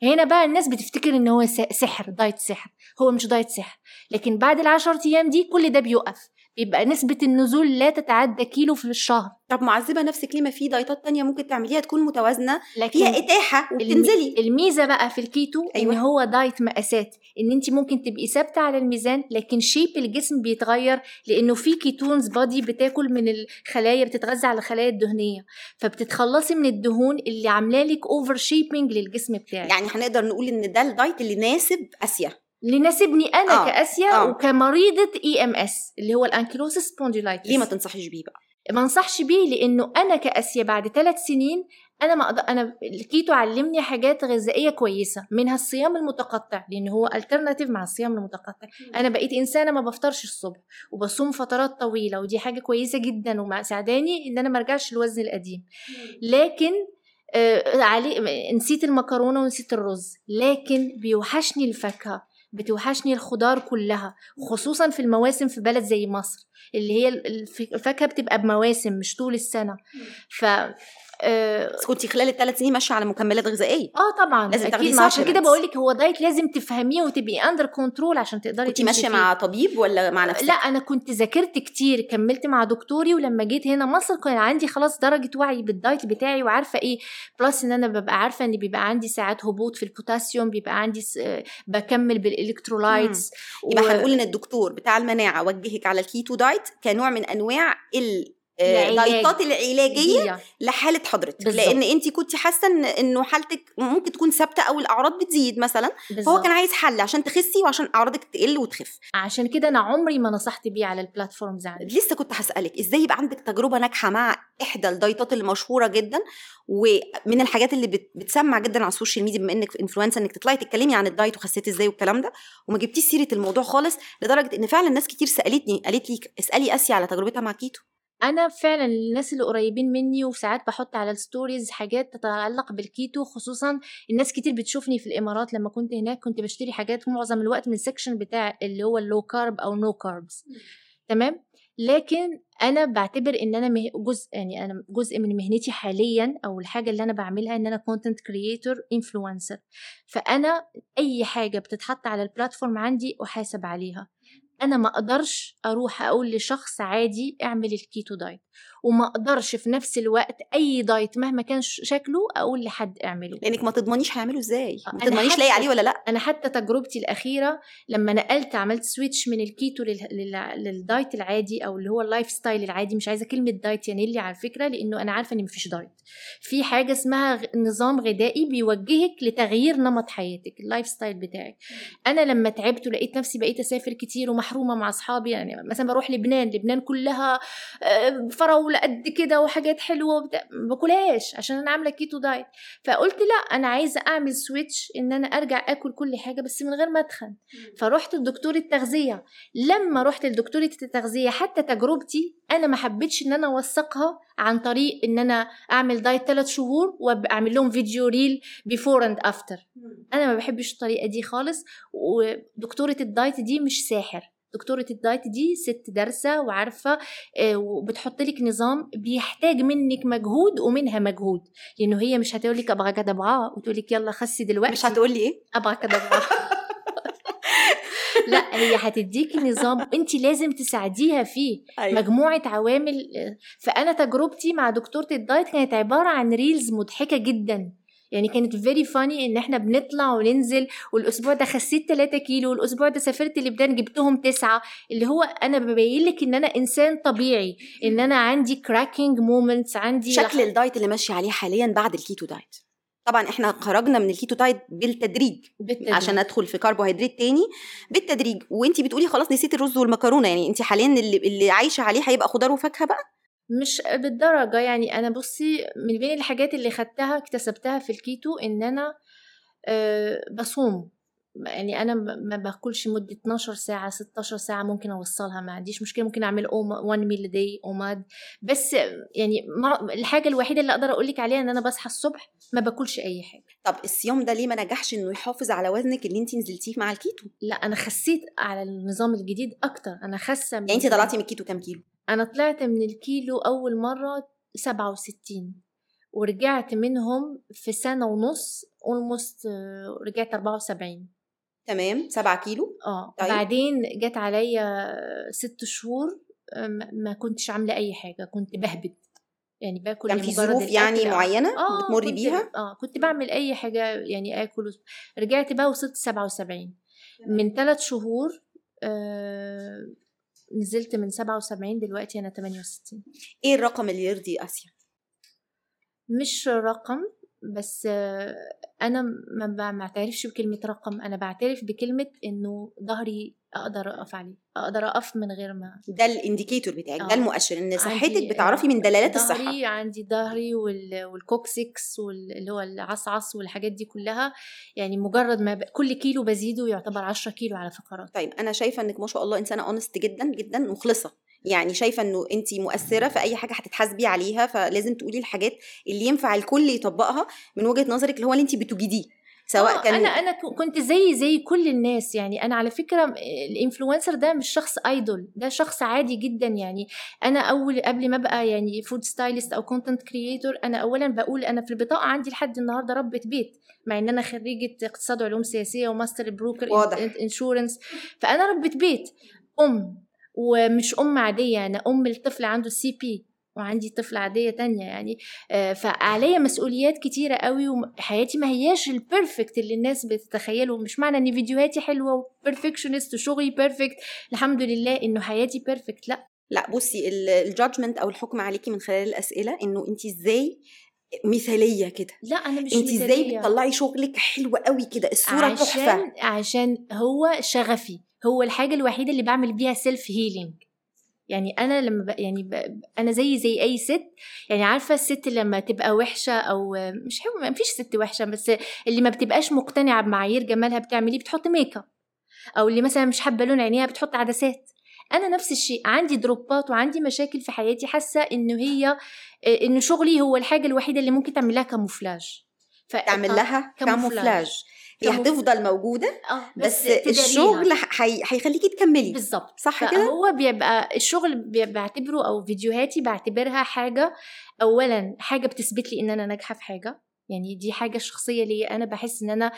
هنا بقى الناس بتفتكر إن هو سحر diet سحر. هو مش diet سحر. لكن بعد العشر أيام دي كل ده بيوقف. بيبقى نسبة النزول لا تتعدى كيلو في الشهر. طب معذبة نفسك ليه ما في دايتات تانية ممكن تعمليها تكون متوازنة؟ لكن فيها إتاحة وبتنزلي. الم- الميزة بقى في الكيتو أيوة. ان هو diet مقاسات إن انت ممكن تبقي ثابتة على الميزان لكن shape الجسم بيتغير لأنه في ketones body بتاكل من الخلايا بتتغذى على الخلايا الدهنية. فبتتخلصي من الدهون اللي عاملة لك over shaping للجسم بتاعك. يعني هنقدر نقول إن ده ال diet اللي ناسب أسيا. اللي ناسبني أنا آه،. كأسيا آه. وكمريضة AS اللي هو ال ankylosing spondylitis ليه ما تنصحيش بيه بقى؟ ما انصحش بيه لأنه أنا كأسيا بعد ثلاث سنين أنا ما أقدر أنا الكيتو علمني حاجات غذائية كويسة منها الصيام المتقطع لأن هو alternative مع الصيام المتقطع. أنا بقيت إنسانة ما بفطرش الصبح وبصوم فترات طويلة ودي حاجة كويسة جدا ومساعداني إن أنا ما أرجعش للوزن القديم. لكن آه أنا نسيت المكرونة ونسيت الرز لكن بيوحشني الفاكهة. بتوحشني الخضار كلها خصوصا في المواسم في بلد زي مصر اللي هي الف- الفاكهه بتبقى بمواسم مش طول السنة. ف بس كنتي خلال الثلاث سنين ماشية على مكملات غذائية. آه طبعا لازم أكيد عشان كده. بقول لك هو diet لازم تفهميه وتبقي under control عشان تقدري تمشي ماشية. مع طبيب ولا مع نفسك؟ لا أنا كنت ذاكرت كتير كملت مع دكتوري ولما جيت هنا مصر كان عندي خلاص درجة وعي بال diet بتاعي وعارفة إيه؟ plus إن أنا ببقى عارفة إن بيبقى عندي ساعات هبوط في البوتاسيوم بيبقى عندي س... آه، بكمل بال electrolytes يبقى هنقول إن الدكتور بتاع المناعة وجهك على ال keto diet كنوع من أنواع ال الدايتات العلاجية. لحالة حضرتك بالظبط. لأن أنت كنت حاسة ان إنه حالتك ممكن تكون ثابتة أو الأعراض بتزيد مثلا فهو بالظبط. كان عايز حل عشان تخسي وعشان أعراضك تقل وتخف عشان كده أنا عمري ما نصحت بيه على ال platforms عندي لسه كنت هسألك إزاي يبقى عندك تجربة ناجحة مع إحدى الدايتات المشهورة جدا ومن الحاجات اللي بت- بتسمع جدا على ال social media بما إنك influencer إنك تطلعي تتكلمي عن ال diet وخسيتي إزاي والكلام ده وما جبتيش سيرة الموضوع خالص لدرجة إن فعلا ناس كتير سألتني قالت لي اسألي اسيا على تجربتها مع كيتو أنا فعلا الناس اللي قريبين مني وساعات بحط على ال stories حاجات تتعلق بالكيتو خصوصا الناس كتير بتشوفني في الإمارات. لما كنت هناك كنت بشتري حاجات معظم الوقت من ال section بتاع اللي هو ال low carb أو no carbs تمام؟ لكن أنا بعتبر إن أنا جزء يعني أنا جزء من مهنتي حاليا أو الحاجة اللي أنا بعملها إن أنا content creator influencer فأنا أي حاجة بتتحط على ال platform عندي أحاسب عليها. أنا ما أقدرش أروح أقول لشخص عادي اعمل ال keto diet. وما أقدرش في نفس الوقت أي diet مهما كان شكله أقول لحد اعمله. لأنك ما تضمنيش هيعملوا إزاي؟ ما أنا تضمنيش لاقي عليه ولا لأ؟ أنا حتى تجربتي الأخيرة لما نقلت عملت switch من الكيتو لل... لل... لل diet العادي أو اللي هو ال lifestyle العادي مش عايزة كلمة diet يعني اللي على فكره لأنه أنا عارفة إن مفيش diet. في حاجة اسمها نظام غذائي بيوجهك لتغيير نمط حياتك ال lifestyle بتاعك. أنا لما تعبت ولقيت نفسي بقيت أسافر كتير ومحرومة مع أصحابي يعني مثلا بروح لبنان لبنان كلها آه، فراوله قد كده وحاجات حلوة وبتاع ما باكلهاش عشان أنا عاملة keto diet فقلت لا أنا عايزة أعمل switch إن أنا أرجع آكل كل حاجة بس من غير ما أتخن. فرحت لدكتور التغذية. لما رحت لدكتورة التغذية حتى تجربتي أنا ما حبيتش إن أنا أوثقها عن طريق إن أنا أعمل diet ثلاث شهور واعمل لهم فيديو reel before and after أنا ما بحبش الطريقة دي خالص ودكتوره ال diet دي مش ساحر. دكتورة ال diet دي ست دارسة وعارفة آه، وبتحط لك نظام بيحتاج منك مجهود ومنها مجهود. لأنه هي مش هتقول لك أبغى كده أبغاه وتقول لك يلا خسي دلوقتي. مش هتقولي إيه؟ أبغى كده أبغى. لا هي هتديكي نظام انت لازم تساعديها فيه. أيوة. مجموعة عوامل فأنا تجربتي مع دكتورة ال diet كانت عبارة عن reels مضحكة جدا. يعني كانت very funny إن إحنا بنطلع وننزل والأسبوع ده خسيت 3 كيلو والأسبوع ده سافرت لبنان جبتهم تسعة. اللي هو أنا ببين لك إن أنا إنسان طبيعي إن أنا عندي كراكنج مومنتس عندي شكل ال diet اللي ماشي عليه حاليا بعد ال keto diet. طبعا إحنا خرجنا من ال keto diet بالتدريج بالتدريج. عشان أدخل في كربوهيدرات تاني بالتدريج. وأنتي بتقولي خلاص نسيت الرز والمكرونة. يعني انت حاليا اللي, اللي عايشة عليه هيبقى خضار وفاكهة بقى؟ مش بالدرجة. يعني أنا بصي من بين الحاجات اللي خدتها اكتسبتها في الكيتو إن أنا أه بصوم. يعني أنا ما باكلش مدة 12 ساعة 16 ساعة ممكن أوصلها. ما عنديش مشكلة ممكن أعمل one meal a day OMAD. بس يعني الحاجة الوحيدة اللي أقدر أقولك عليها إن أنا بصحى الصبح ما باكلش أي حاجة. طب الصيام ده ليه ما نجحش إنه يحافظ على وزنك اللي انت نزلتيه مع الكيتو؟ لا أنا خسيت على النظام الجديد أكتر. أنا خاسة من يعني انت طلعتي من الكيتو كام كيلو؟ أنا طلعت من الكيلو أول مرة 67 ورجعت منهم في سنة ونص اولموست رجعت 74 تمام 7 كيلو؟ آه طيب. بعدين جت عليا ست شهور آه، ما- كنتش عاملة أي حاجة كنت بهبد. يعني باكل كان في ظروف يعني. معينة آه بتمري كنت- بيها؟ آه كنت بعمل أي حاجة يعني آكل وس- رجعت بقى وصلت 77 من ثلاث شهور آه نزلت من 77 دلوقتي أنا 68 إيه الرقم اللي يرضي آسيا؟ مش رقم بس أنا ما بعترفش بكلمة رقم أنا بعترف بكلمة إنه ظهري أقدر أقف عليه أقدر أقف من غير ما ده ال indicator بتاعك ده آه. المؤشر إن صحتك بتعرفي من دلالات الصحة. ظهري عندي ظهري وال- وال coccyx واللي هو العصعص والحاجات دي كلها يعني مجرد ما ب... كل كيلو بزيده يعتبر 10 كيلو على فقرات. طيب أنا شايفة إنك ما شاء الله إنسانة honest جدا جدا مخلصة. يعني شايفة إنه انت مؤثرة في اي حاجة هتتحاسبي عليها فلازم تقولي الحاجات اللي ينفع الكل يطبقها من وجهة نظرك اللي هو اللي انت بتجيبيه سواء آه، كان أنا أنا كنت زي زي كل الناس يعني. أنا على فكرة ال influencer ده مش شخص idol ده شخص عادي جدا يعني. أنا أول قبل ما أبقى يعني food stylist أو content creator أنا اولا بقول أنا في البطاقة عندي لحد النهارده ربة بيت مع إن أنا خريجة اقتصاد وعلوم سياسية و master broker واضح. insurance فأنا ربة بيت أم ومش أم عادية. أنا أم الطفل عنده CP وعندي طفلة عادية تانية يعني آه، فعليا مسؤوليات كتيرة قوي وحياتي ما هياش ال perfect اللي الناس بتتخيله مش معنى إن فيديوهاتي حلوة و perfectionist وشغلي perfect الحمد لله إنه حياتي perfect لأ. لأ بصي ال judgment أو الحكم عليكي من خلال الأسئلة إنه انت إزاي مثالية كده. لأ أنا مش انت إزاي. بتطلعي شغلك حلو قوي كده؟ الصورة تحفة. عشان عشان هو شغفي هو الحاجة الوحيدة اللي بعمل بيها self healing يعني أنا لما ب... يعني ب... أنا زي زي أي ست يعني عارفة الست لما تبقى وحشة أو مش حلو ما فيش ست وحشة بس اللي ما بتبقاش مقتنعة بمعايير جمالها بتعمل إيه؟ بتحط ميك اب أو اللي مثلا مش حابة لون عينيها بتحط عدسات. أنا نفس الشيء عندي drop ات وعندي مشاكل في حياتي حاسة انه هي انه شغلي هو الحاجة الوحيدة اللي ممكن تعمل لها camouflage ف... تعمل لها camouflage. هي هتفضل موجودة آه بس, تداريها. الشغل هيخليكي تكملي. بالظبط. صح كده؟ فهو بيبقى الشغل بعتبره أو فيديوهاتي بعتبرها حاجة اولا حاجة بتثبت لي إن أنا ناجحة في حاجة. يعني دي حاجة شخصية ليا. أنا بحس إن أنا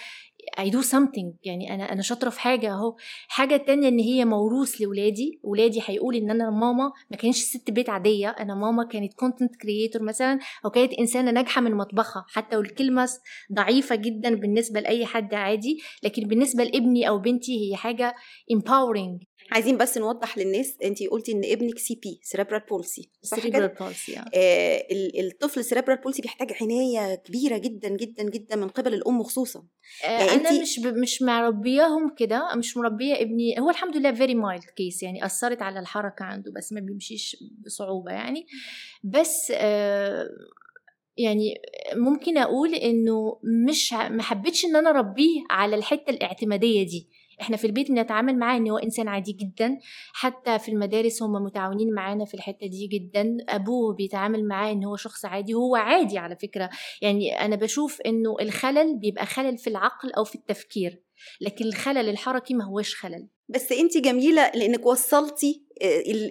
I do something. يعني أنا أنا شاطرة في حاجة أهو. حاجة تانية إن هي موروث لاولادي ولادي هيقول إن أنا ماما ما كانش ست بيت عادية. أنا ماما كانت content creator مثلا أو كانت إنسانة ناجحة من مطبخها. حتى والكلمة ضعيفة جدا بالنسبة لأي حد عادي. لكن بالنسبة لابني أو بنتي هي حاجة empowering. عايزين بس نوضح للناس انت قلتي إن ابنك CP cerebral palsy كده palsy آه. آه ال- الطفل cerebral palsy بيحتاج عناية كبيرة جدا جدا جدا من قبل الأم خصوصا. آه، يعني أنا مش ب... مش مربياهم كده مش مربية ابني هو الحمد لله very mild case يعني أثرت على الحركة عنده بس ما بيمشيش بصعوبة يعني. بس آه يعني ممكن أقول إنه مش ما حبيتش إن أنا أربيه على الحتة الاعتمادية دي. إحنا في البيت بنتعامل معاه إن هو إنسان عادي جدا. حتى في المدارس هم متعاونين معانا في الحتة دي جدا. أبوه بيتعامل معاه إن هو شخص عادي وهو عادي على فكرة. يعني أنا بشوف إنه الخلل بيبقى خلل في العقل أو في التفكير لكن الخلل الحركي ما هوش خلل. بس انت جميلة لإنك وصلتي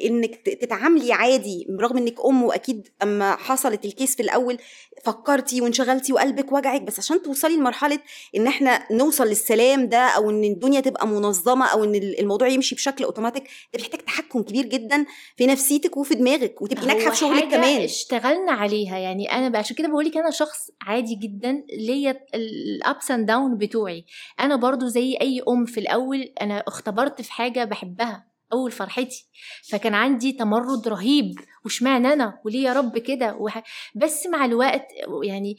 إنك ت- تتعاملي عادي رغم إنك أم وأكيد أما حصلت ال case في الأول فكرتي وانشغلتي وقلبك وجعك بس عشان توصلي لمرحلة إن إحنا نوصل للسلام ده أو إن الدنيا تبقى منظمة أو إن ال- الموضوع يمشي بشكل اوتوماتيك ده بيحتاج تحكم كبير جدا في نفسيتك وفي دماغك وتبقي ناجحة في شغلك كمان. اشتغلنا عليها يعني أنا عشان كده بقولك أنا شخص عادي جدا ليا ال ups and down بتوعي. أنا برضو زي أي أم في الأول أنا اختبرت في حاجة بحبها. أول فرحتي. فكان عندي تمرد رهيب. واشمعنى أنا؟ وليه يا رب كده؟ وح... بس مع الوقت يعني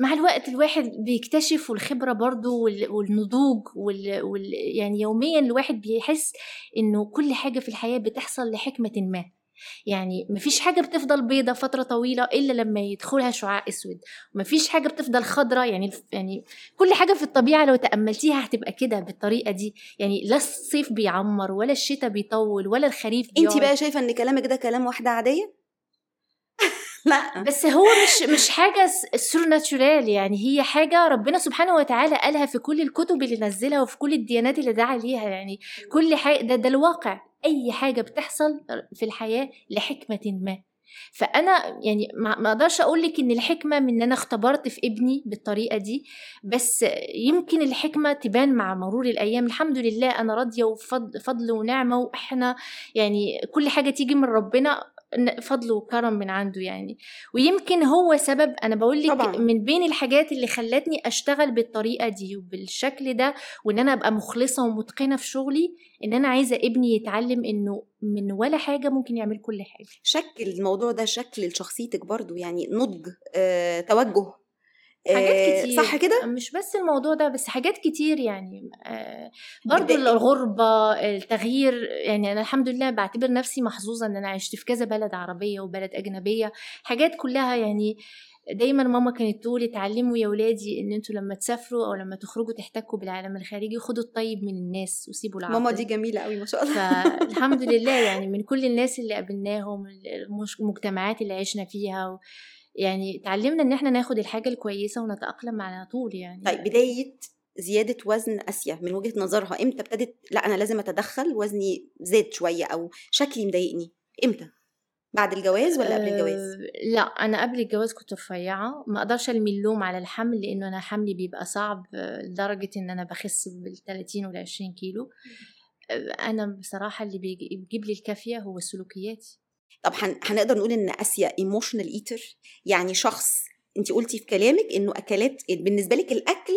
مع الوقت الواحد بيكتشف والخبرة برضو وال- والنضوج وال... وال... يعني يوميا الواحد بيحس إنه كل حاجة في الحياة بتحصل لحكمة ما. يعني مفيش حاجة بتفضل بيضة فترة طويلة إلا لما يدخلها شعاع أسود. مفيش حاجة بتفضل خضرة يعني يعني كل حاجة في الطبيعة لو تأملتيها هتبقى كده بالطريقة دي. يعني لا الصيف بيعمر ولا الشتاء بيطول ولا الخريف انت بيقعد. بقى شايفة إن كلامك ده كلام واحدة عادية؟ لأ. بس هو مش مش حاجة سور ناتشورال يعني هي حاجة ربنا سبحانه وتعالى قالها في كل الكتب اللي نزلها وفي كل الديانات اللي دعا ليها. يعني كل حاجة ده, ده الواقع. أي حاجة بتحصل في الحياة لحكمة ما. فأنا يعني ما أقدرش أقول لك إن الحكمة من إن أنا اختبرت في ابني بالطريقة دي بس يمكن الحكمة تبان مع مرور الأيام. الحمد لله أنا راضية وفضل فضل ونعمة وإحنا يعني كل حاجة تيجي من ربنا. فضل وكرم من عنده يعني ويمكن هو سبب أنا بقول لك طبعاً. من بين الحاجات اللي خلتني أشتغل بالطريقة دي وبالشكل ده وإن أنا أبقى مخلصة ومتقنة في شغلي إن أنا عايزة ابني يتعلم إنه من ولا حاجة ممكن يعمل كل حاجة شكل الموضوع ده شكل لشخصيتك برضو يعني نضج آه، توجه حاجات آه، كتير. صح كده؟ مش بس الموضوع ده بس حاجات كتير يعني آه برضو الغربة التغيير يعني أنا الحمد لله بعتبر نفسي محظوظة إن أنا عشت في كذا بلد عربية وبلد أجنبية. حاجات كلها يعني دايما ماما كانت تقول اتعلموا يا ولادي إن أنتوا لما تسافروا أو لما تخرجوا تحتكوا بالعالم الخارجي خدوا الطيب من الناس وسيبوا العاطل ماما دي جميلة قوي ما شاء الله. فالحمد لله يعني من كل الناس اللي قابلناهم المجتمعات اللي عشنا فيها و يعني اتعلمنا إن إحنا ناخد الحاجة الكويسة ونتأقلم على طول يعني. طيب بداية زيادة وزن أسيا من وجهة نظرها إمتى ابتدت؟ لا أنا لازم أتدخل وزني زاد شوية أو شكلي مضايقني. إمتى؟ بعد الجواز ولا قبل الجواز؟ أه لا أنا قبل الجواز كنت رفيعة. ما أقدرش أرمي اللوم على الحمل لأنه أنا حملي بيبقى صعب لدرجة إن أنا بخس بال 30 وال 20 كيلو آه، أنا بصراحة اللي بيجي- بيجيب لي الكافية هو سلوكياتي. طب هن- هنقدر نقول إن أسيا emotional eater يعني شخص انت قلتي في كلامك إنه أكلات بالنسبة لك الأكل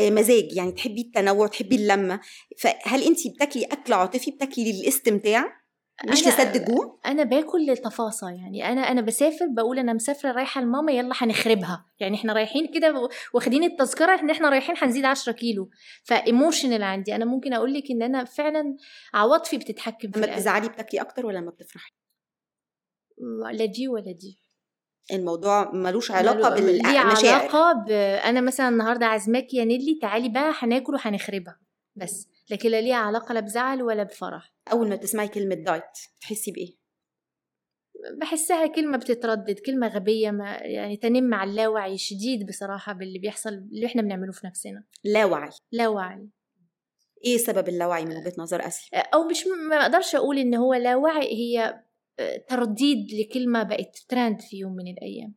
آه، مزاج يعني تحبي التنوع تحبي اللمة. فهل انت بتاكلي أكل عاطفي بتاكلي للاستمتاع؟ مش لسد الجوع أنا باكل للتفاصيل يعني أنا أنا بسافر بقول أنا مسافرة رايحة لماما يلا هنخربها. يعني إحنا رايحين كده واخدين التذكرة إن إحنا رايحين هنزيد 10 كيلو. ف emotional عندي. أنا ممكن أقول لك إن أنا فعلا عواطفي بتتحكم في لما. بتزعلي بتاكلي أكتر ولا لما بتفرحي؟ لا دي ولا دي الموضوع ملوش علاقة بالمشاعر. علاقة ب... أنا مثلا النهارده عازماكي يا نيلي تعالي بقى هناكل وهنخربها. بس. لكن لا ليها علاقة لا بزعل ولا بفرح. أول ما تسمعي كلمة diet تحسي بإيه؟ بحسها كلمة بتتردد كلمة غبية ما يعني تنم على اللاوعي شديد بصراحة باللي بيحصل اللي إحنا بنعمله في نفسنا. لا وعي لا وعي إيه سبب اللاوعي من وجهة نظر اسيا أو مش ما أقدرش أقول إن هو لا وعي هي ترديد لكلمة بقت ترند في يوم من الأيام.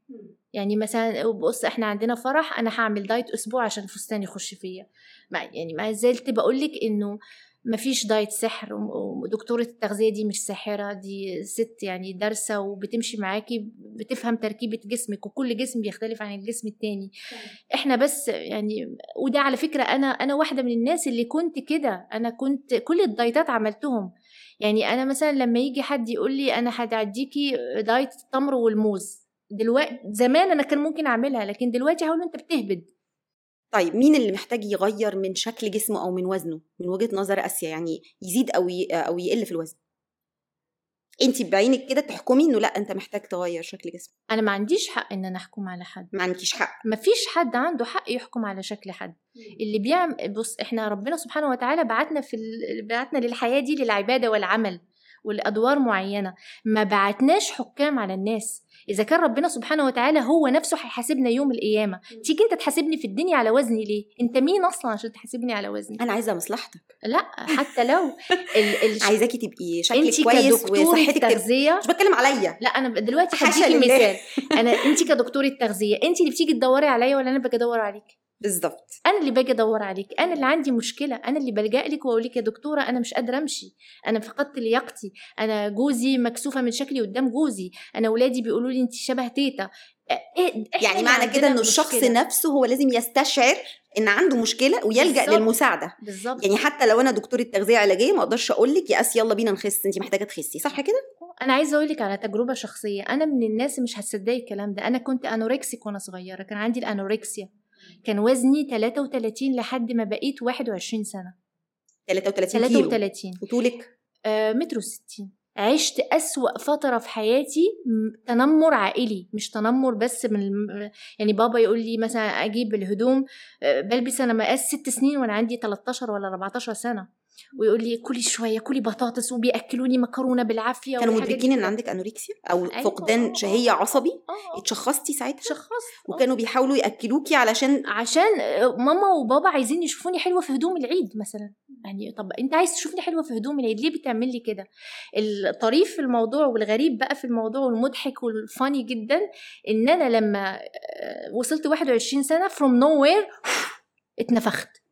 يعني مثلا بص إحنا عندنا فرح أنا هعمل diet أسبوع عشان الفستان يخش فيا. يعني ما زلت بقول لك إنه ما فيش diet سحر ودكتورة التغذية دي مش ساحرة دي ست يعني دارسة وبتمشي معاكي بتفهم تركيبة جسمك وكل جسم بيختلف عن الجسم التاني. إحنا بس يعني وده على فكرة أنا أنا واحدة من الناس اللي كنت كده. أنا كنت كل الدايتات عملتهم. يعني أنا مثلا لما يجي حد يقول لي أنا هدعديكي دايت التمر والموز دلوقتي زمان أنا كان ممكن أعملها لكن دلوقتي هقول أنت بتهبد. طيب مين اللي محتاج يغير من شكل جسمه أو من وزنه؟ من وجهة نظر آسيا يعني يزيد أو أو يقل في الوزن. انت بعينك كده تحكمي إنه لأ أنت محتاج تغير شكل جسمك. أنا ما عنديش حق إن أنا أحكم على حد. ما عندكيش حق. ما فيش حد عنده حق يحكم على شكل حد. اللي بيعمل بص إحنا ربنا سبحانه وتعالى بعتنا في ال... بعتنا للحياة دي للعبادة والعمل. والادوار معينة. ما بعتناش حكام على الناس. إذا كان ربنا سبحانه وتعالى هو نفسه هيحاسبنا يوم القيامة. تيجي أنت تحاسبني في الدنيا على وزني ليه؟ أنت مين أصلا عشان تحاسبني على وزني؟ أنا عايزة مصلحتك. لا حتى لو ال ال عايزاكي تبقي شكلك كويس وصحتك تغذيه مش بتكلم عليا. لا أنا دلوقتي هديكي مثال. أنا انت كدكتورة تغذية انت اللي بتيجي تدوري عليا ولا أنا باجي أدور عليك بالظبط أنا اللي باجي أدور عليك. أنا اللي عندي مشكلة. أنا اللي بلجأ لك وأقول لك يا دكتورة أنا مش قادرة أمشي. أنا فقدت لياقتي. أنا جوزي مكسوفة من شكلي قدام جوزي. أنا ولادي بيقولوا لي انت شبه تيتا. إيه يعني معنى كده إنه الشخص نفسه هو لازم يستشعر إن عنده مشكلة ويلجأ بالزبط. للمساعدة. بالظبط. يعني حتى لو أنا دكتورة تغذية علاجية ما أقدرش أقول لك يا اس يلا بينا نخس انت محتاجة تخسي. صح كده؟ أنا عايزة أقول لك على تجربة شخصية. أنا من الناس مش هتصدقي الكلام ده. أنا كنت anorexic وأنا صغيرة. كان عندي ال anorexia كان وزني 33 لحد ما بقيت 21 سنة. 33 33 كيلو. وطولك؟ آه متر وستين. عشت أسوأ فترة في حياتي تنمر عائلي مش تنمر بس من يعني بابا يقول لي مثلا أجيب الهدوم بلبس أنا مقاس ست سنين وأنا عندي 13 ولا 14 سنة. ويقول لي كلي شوية كلي بطاطس وبيأكلوني مكرونة بالعافية كانوا مدركين إن عندك anorexia أو أيوة. فقدان شهية عصبي؟ أيوه. اتشخصتي ساعتها؟ شخصت وكانوا بيحاولوا يأكلوكي علشان عشان ماما وبابا عايزين يشوفوني حلوة في هدوم العيد مثلا. يعني طب أنت عايز تشوفني حلوة في هدوم العيد؟ ليه بتعمل لي كده؟ الطريف في الموضوع والغريب بقى في الموضوع والمضحك وال funny جدا إن أنا لما وصلت 21 سنة from nowhere اتنفخت.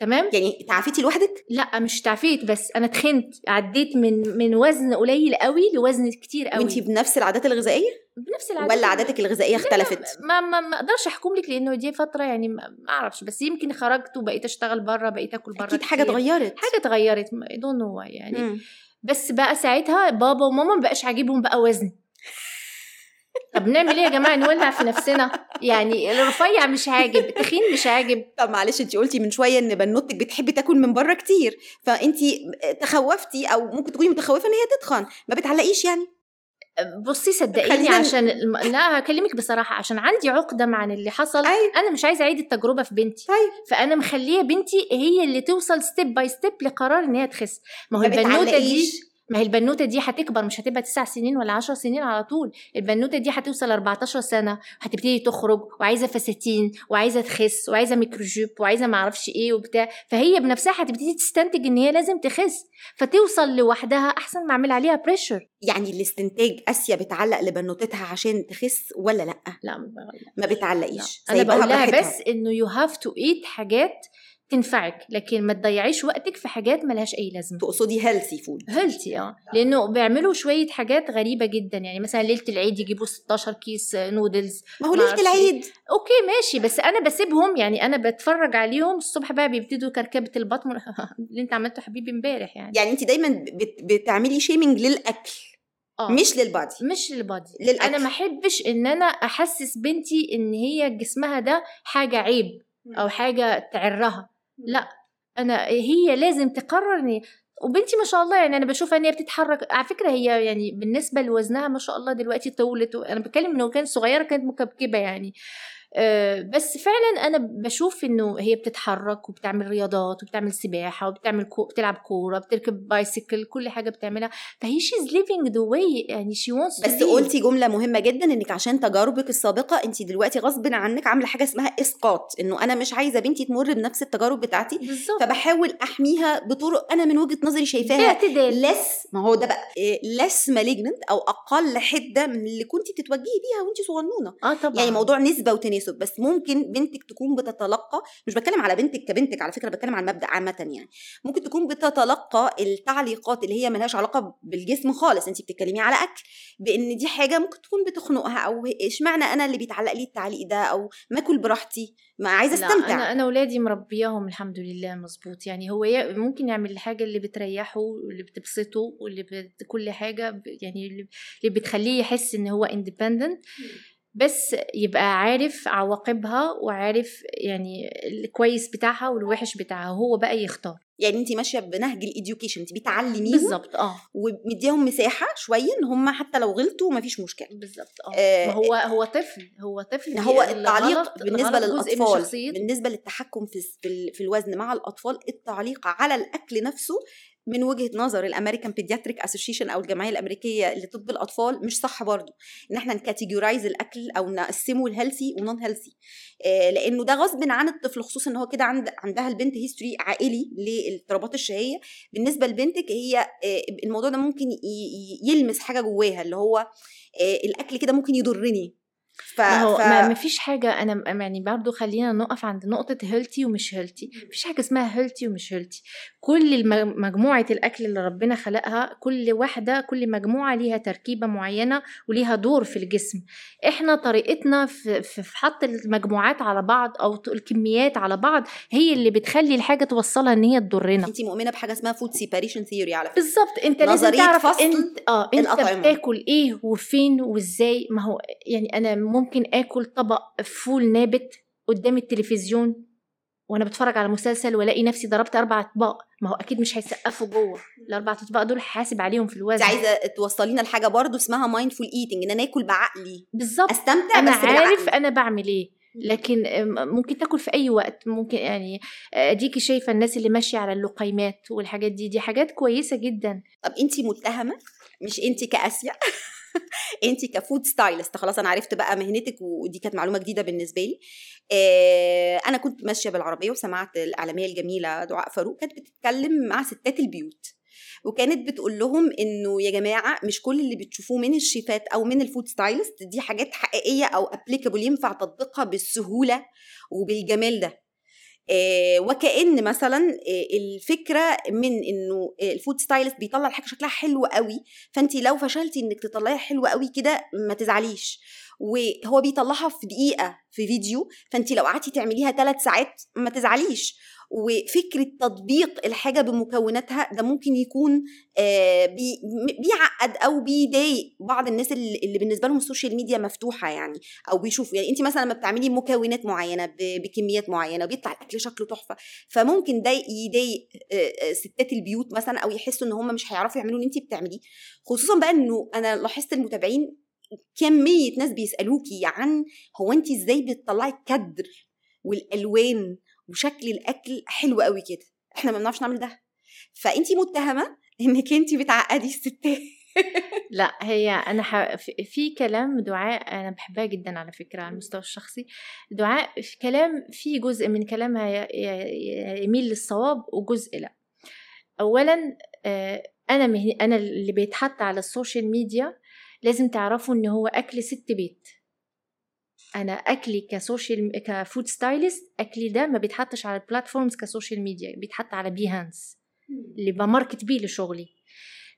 تمام؟ يعني تعافيتي لوحدك؟ لا مش تعافيت بس أنا تخنت عديت من من وزن قليل قوي لوزن كتير قوي. وأنتي بنفس العادات الغذائية؟ بنفس العادات ولا عاداتك الغذائية اختلفت؟ ما ما ما أقدرش أحكم لك لأنه دي فترة يعني ما أعرفش بس يمكن خرجت وبقيت أشتغل بره بقيت آكل بره أكيد حاجة اتغيرت. حاجة اتغيرت دون نو يعني. م. بس بقى ساعتها بابا وماما ما بقاش عاجبهم بقى وزن. طب نعمل إيه يا جماعة؟ نولع في نفسنا. يعني الرفيع مش عاجب تخين مش عاجب. طب معلش انت قلتي من شوية إن بنوتك بتحبي تاكل من بره كتير. فانت تخوفتي أو ممكن تكوني متخوفة إن هي تتخن. ما بتعلقيش يعني؟ بصي صدقيني عشان الم... لا هكلمك بصراحة. عشان عندي عقدة مع اللي حصل أي. أنا مش عايزة أعيد التجربة في بنتي. أي. فأنا مخلية بنتي هي اللي توصل step by step لقرار إن هي تخس. ما هو البنوتة دي. ما هي البنوتة دي هتكبر مش هتبقى تسع سنين ولا عشر سنين على طول. البنوتة دي هتوصل 14 سنة هتبتدي تخرج وعايزة فساتين وعايزة تخس وعايزة ميكروجيب وعايزة ما أعرفش إيه وبتاع. فهي بنفسها هتبتدي تستنتج إن هي لازم تخس فتوصل لوحدها أحسن ما اعمل عليها pressure يعني الاستنتاج أسيا بتعلق لبنوتتها عشان تخس ولا لأ؟ لا ما بتعلقيش. أنا سايباها بقول لها براحتها. بس إنه you have to eat حاجات تنفعك لكن ما تضيعيش وقتك في حاجات ملهاش أي لازمة. تقصدي healthy food healthy آه. لأنه بيعملوا شوية حاجات غريبة جدا. يعني مثلا ليلة العيد يجيبوا 16 كيس نودلز ما هو ليلة أعرفش العيد. okay ماشي. بس أنا بسيبهم يعني أنا بتفرج عليهم. الصبح بقى بيبتدوا كركبة البطن اللي أنت عملته حبيبي امبارح يعني. يعني أنت دايما بت... بتعملي شيمنج للأكل. آه. مش للبادي مش للبادي للأكل. أنا ما أحبش إن أنا أحسس بنتي إن هي جسمها ده حاجة عيب أو حاجة تعرها. لا أنا هي لازم تقرر ان وبنتي ما شاء الله يعني أنا بشوفها إن هي بتتحرك. على فكرة هي يعني بالنسبة لوزنها ما شاء الله دلوقتي طولت أنا بتكلم إنه كانت صغيرة كانت مكبكبة يعني. بس فعلا أنا بشوف إنه هي بتتحرك وبتعمل رياضات وبتعمل سباحة وبتعمل كو... بتلعب كورة بتركب بايسيكل كل حاجة بتعملها. فهي she's living the way يعني she wants بس قلتي جملة مهمة جدا إنك عشان تجاربك السابقة انت دلوقتي غصب عنك عاملة حاجة اسمها إسقاط إنه أنا مش عايزة بنتي تمر بنفس التجارب بتاعتي. بالظبط. فبحاول أحميها بطرق أنا من وجهة نظري شايفاها باعتدال. less ما هو ده بقى less malignant أو أقل حدة من اللي كنت بتتوجهي بيها وانت صغنونة. آه طبعا. يعني موضوع نسبة وتناسب. بس ممكن بنتك تكون بتتلقى مش بتكلم على بنتك كبنتك على فكرة بتكلم على المبدأ عامه يعني. ممكن تكون بتتلقى التعليقات اللي هي ملهاش علاقة بالجسم خالص. انت بتتكلمي على أكل بإن دي حاجة ممكن تكون بتخنقها أو إشمعنى أنا اللي بيتعلق لي التعليق ده؟ أو ما آكل براحتي ما عايزة أستمتع. أنا أنا اولادي مربياهم الحمد لله مظبوط. يعني هو ممكن يعمل الحاجة اللي بتريحه واللي بتبسطه واللي بت... كل حاجة يعني اللي بتخليه يحس إن هو اندبندنت بس يبقى عارف عواقبها وعارف يعني الكويس بتاعها والوحش بتاعها هو بقى يختار. يعني انت ماشية بنهج ال education انت بتعلميهم بالظبط آه. ومديهم مساحة شوية إن هم حتى لو غلطوا مفيش مشكلة. بالظبط آه. آه، هو هو طفل هو طفل هو التعليق بالنسبة للأطفال. بالنسبة للتحكم في في الوزن مع الأطفال التعليق على الأكل نفسه من وجهة نظر الأمريكان Pediatric Association أو الجمعية الأمريكية لطب الأطفال مش صح برضو إن إحنا ن categorize الأكل أو نقسمه ل healthy و non-healthy لأنه ده غصب عن الطفل خصوصا إن هو كده عند عندها البنت history عائلي للاضطرابات الشهية. بالنسبة لبنتك هي آه، الموضوع ده ممكن يلمس حاجة جواها اللي هو آه، الأكل كده ممكن يضرني. ف... ما هو ف... ما ما فيش حاجة أنا يعني برضو خلينا نقف عند نقطة healthy ومش healthy مفيش حاجة اسمها healthy ومش healthy كل مجموعة الأكل اللي ربنا خلقها كل واحدة كل مجموعة ليها تركيبة معينة وليها دور في الجسم. إحنا طريقتنا في, في حط المجموعات على بعض أو الكميات على بعض هي اللي بتخلي الحاجة توصلها إن هي تضرنا. انت مؤمنة بحاجة اسمها food separation theory على فكرة. بالظبط. أنت لازم تعرف آه أنت الأطعمة. بتاكل إيه وفين وإزاي. ما هو يعني أنا ممكن آكل طبق فول نابت قدام التلفزيون وأنا بتفرج على مسلسل وألاقي نفسي ضربت أربع أطباق. ما هو أكيد مش هيسقفوا جوه. الأربع أطباق دول هحاسب عليهم في انت الوزن عايزه توصلينا لحاجه برضو اسمها mindful eating إن أنا آكل بعقلي. بالظبط. أستمتع أنا بس عارف بالعقل. أنا بعمل إيه. لكن ممكن تاكل في أي وقت. ممكن يعني أديكي شايفة الناس اللي ماشية على اللقيمات والحاجات دي. دي حاجات كويسة جدا. طب انت مهتمة؟ مش انت كأسيا؟ انت ك food stylist خلاص أنا عرفت بقى مهنتك ودي كانت معلومة جديدة بالنسبة لي. آه أنا كنت ماشية بالعربية وسمعت الإعلامية الجميلة دعاء فاروق كانت بتتكلم مع ستات البيوت. وكانت بتقول لهم إنه يا جماعة مش كل اللي بتشوفوه من الشيفات أو من ال food stylist دي حاجات حقيقية أو applicable ينفع تطبيقها بالسهولة وبالجمال ده. وكأن مثلا آه، الفكرة من إنه آه، ال food stylist بيطلع الحاجة شكلها حلو قوي فانت لو فشلتي إنك تطلعيها حلوة قوي كده ما تزعليش. وهو بيطلعها في دقيقة في فيديو فانت لو قعدتي تعمليها ثلاث ساعات ما تزعليش. وفكرة تطبيق الحاجة بمكوناتها ده ممكن يكون آه، بيعقد أو بيضايق بعض الناس اللي بالنسبة لهم ال social media مفتوحة يعني أو بيشوفوا يعني انت مثلا لما بتعملي مكونات معينة ب- بكميات معينة بيطلع الأكل شكله تحفة فممكن ده يضايق آه، آه، ستات البيوت مثلا أو يحسوا إن هم مش هيعرفوا يعملوا اللي انت بتعمليه. خصوصا بقى إنه أنا لاحظت المتابعين كمية ناس بيسألوكي عن هو انت إزاي بتطلعي الكادر والألوان وشكل الأكل؟ حلو قوي كده. إحنا ما بنعرفش نعمل ده. فانت متهمة إنك انت بتعقدي الستات. لا هي أنا ح... في- كلام دعاء أنا بحبها جدا على فكرة على المستوى الشخصي. دعاء في كلام في جزء من كلامها يميل للصواب وجزء لأ. اولا آه، أنا مهني أنا اللي بيتحط على ال social media لازم تعرفوا إن هو أكل ست بيت. أنا أكلي ك social ك food stylist أكلي ده ما بيتحطش على ال platforms ك social media بيتحط على بيهانس اللي ب market بيه لشغلي.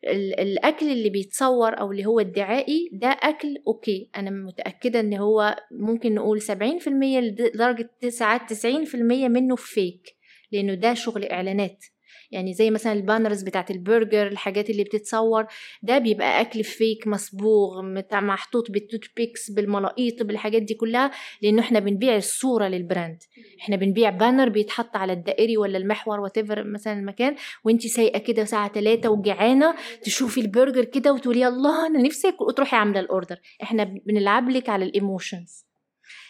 ال- الأكل اللي بيتصور أو اللي هو الدعائي ده أكل okay. أنا متأكدة إن هو ممكن نقول 70% لدرجة ساعات 90% منه fake لأنه ده شغل إعلانات. يعني زي مثلا ال banners بتاعت البرجر الحاجات اللي بتتصور ده بيبقى أكل fake مصبوغ محطوط بال toothpicks بالملاقيط بالحاجات دي كلها لأنه إحنا بنبيع الصورة لل brand إحنا بنبيع banner بيتحط على الدائري ولا المحور what مثلا المكان وانت سايقة كده ساعة 3 وجعانة تشوفي البرجر كده وتقولي الله أنا نفسي آكل وتروحي عاملة ال order إحنا بنلعب لك على ال emotions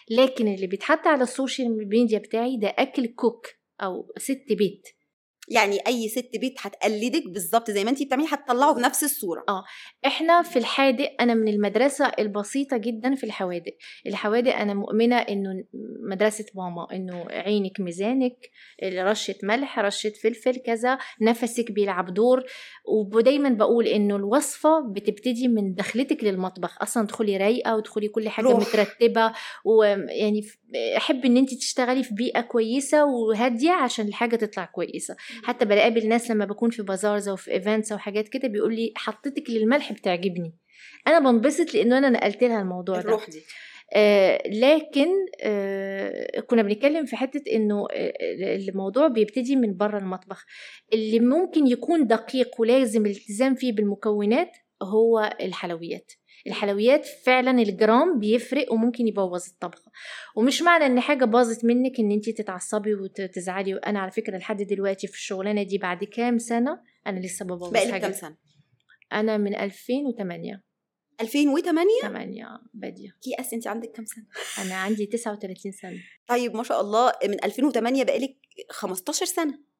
لكن اللي بيتحط على ال social media بتاعي ده أكل cook أو ست بيت. يعني أي ست بيت هتقلدك بالظبط زي ما انت بتعملي هتطلعه بنفس الصورة. آه إحنا في الحادق أنا من المدرسة البسيطة جدا في الحوادق. الحوادق أنا مؤمنة إنه مدرسة ماما إنه عينك ميزانك رشة ملح رشة فلفل كذا نفسك بيلعب دور. ودايما بقول إنه الوصفة بتبتدي من دخلتك للمطبخ. أصلا تدخلي رايقة وتدخلي كل حاجة روح. مترتبة. ويعني أحب إن انت تشتغلي في بيئة كويسة وهادية عشان الحاجة تطلع كويسة. حتى بقابل ناس لما بكون في bazaars أو في events أو حاجات كده بيقول لي حطيتك للملح بتعجبني. أنا بنبسط لأنه أنا نقلت لها الموضوع ده. الروح دي. آه لكن آه كنا بنتكلم في حتة إنه آه الموضوع بيبتدي من بره المطبخ. اللي ممكن يكون دقيق ولازم الالتزام فيه بالمكونات هو الحلويات. الحلويات فعلا الجرام بيفرق وممكن يبوظ الطبخة. ومش معنى إن حاجة باظت منك إن انت تتعصبي وتزعلي. وأنا على فكرة لحد دلوقتي في الشغلانة دي بعد كام سنة أنا لسه ببوظ بقى لك حاجة. كام سنة؟ أنا من 2008 2008 8 باديه كياس انت عندك كام سنة؟ أنا عندي 39 سنة. طيب ما شاء الله من 2008 بقالك 15 سنة.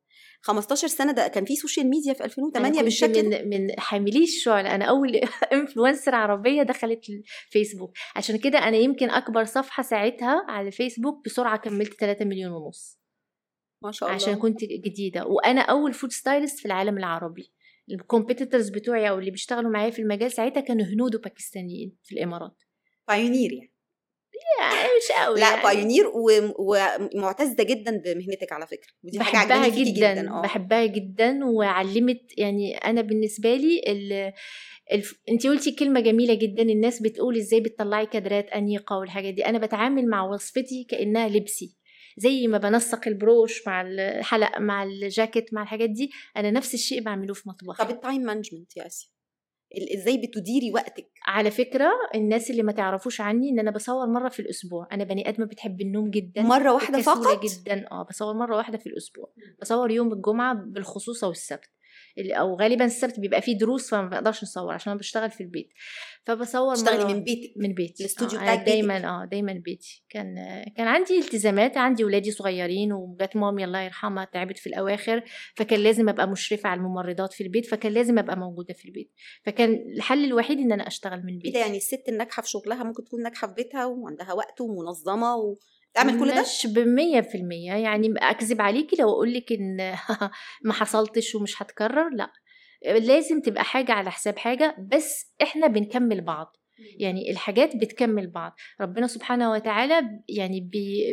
15 سنة ده كان في social media في 2008 أنا بالشكل من من حاملي الشعل أنا أول influencer عربية دخلت الفيسبوك. عشان كده أنا يمكن أكبر صفحة ساعتها على فيسبوك بسرعة كملت 3 مليون ونص. ما شاء الله. عشان كنت جديدة. وأنا أول food stylist في العالم العربي. ال competitors بتوعي أو اللي بيشتغلوا معايا في المجال ساعتها كانوا هنود وباكستانيين في الإمارات. pioneer يعني. مش قوي لا يعني. pioneer ومعتزة جدا بمهنتك على فكرة. ودي حاجة بحبها فيكي جدا, جدا آه. بحبها جدا وعلمت يعني أنا بالنسبة لي ال... الف... انت قلتي كلمة جميلة جدا الناس بتقول إزاي بتطلعي كادرات أنيقة والحاجات دي. أنا بتعامل مع وصفتي كأنها لبسي. زي ما بنسق البروش مع الحلق مع الجاكيت مع الحاجات دي أنا نفس الشيء بعمله في مطبخي. طب ال time management يا آسيا؟ إزاي بتديري وقتك. على فكرة الناس اللي ما تعرفوش عني إن أنا بصور مرة في الأسبوع. أنا بني آدمة بتحب النوم جدا مرة واحدة فقط؟ جدا. آه بصور مرة واحدة في الأسبوع. بصور يوم الجمعة بالخصوص أو السبت اللي- أو غالبا السبت بيبقى فيه دروس فما بقدرش نصور عشان أنا بشتغل في البيت. فبصور تشتغلي من بيتك من بيتي الاستوديو آه بتاعك أنا دايما. آه دايما بيتي. كان كان عندي التزامات عندي ولادي صغيرين وجت مامي الله يرحمها تعبت في الأواخر فكان لازم أبقى مشرفة على الممرضات في البيت فكان لازم أبقى موجودة في البيت. فكان الحل الوحيد إن أنا أشتغل من بيتي ده يعني الست الناجحة في شغلها ممكن تكون ناجحة في بيتها وعندها وقت ومنظمة وتعمل كل ده؟ مش بمية في المية. يعني أكذب عليكي لو أقولك إن ما حصلتش ومش هتكرر لأ. لازم تبقى حاجة على حساب حاجة بس إحنا بنكمل بعض. يعني الحاجات بتكمل بعض. ربنا سبحانه وتعالى يعني بي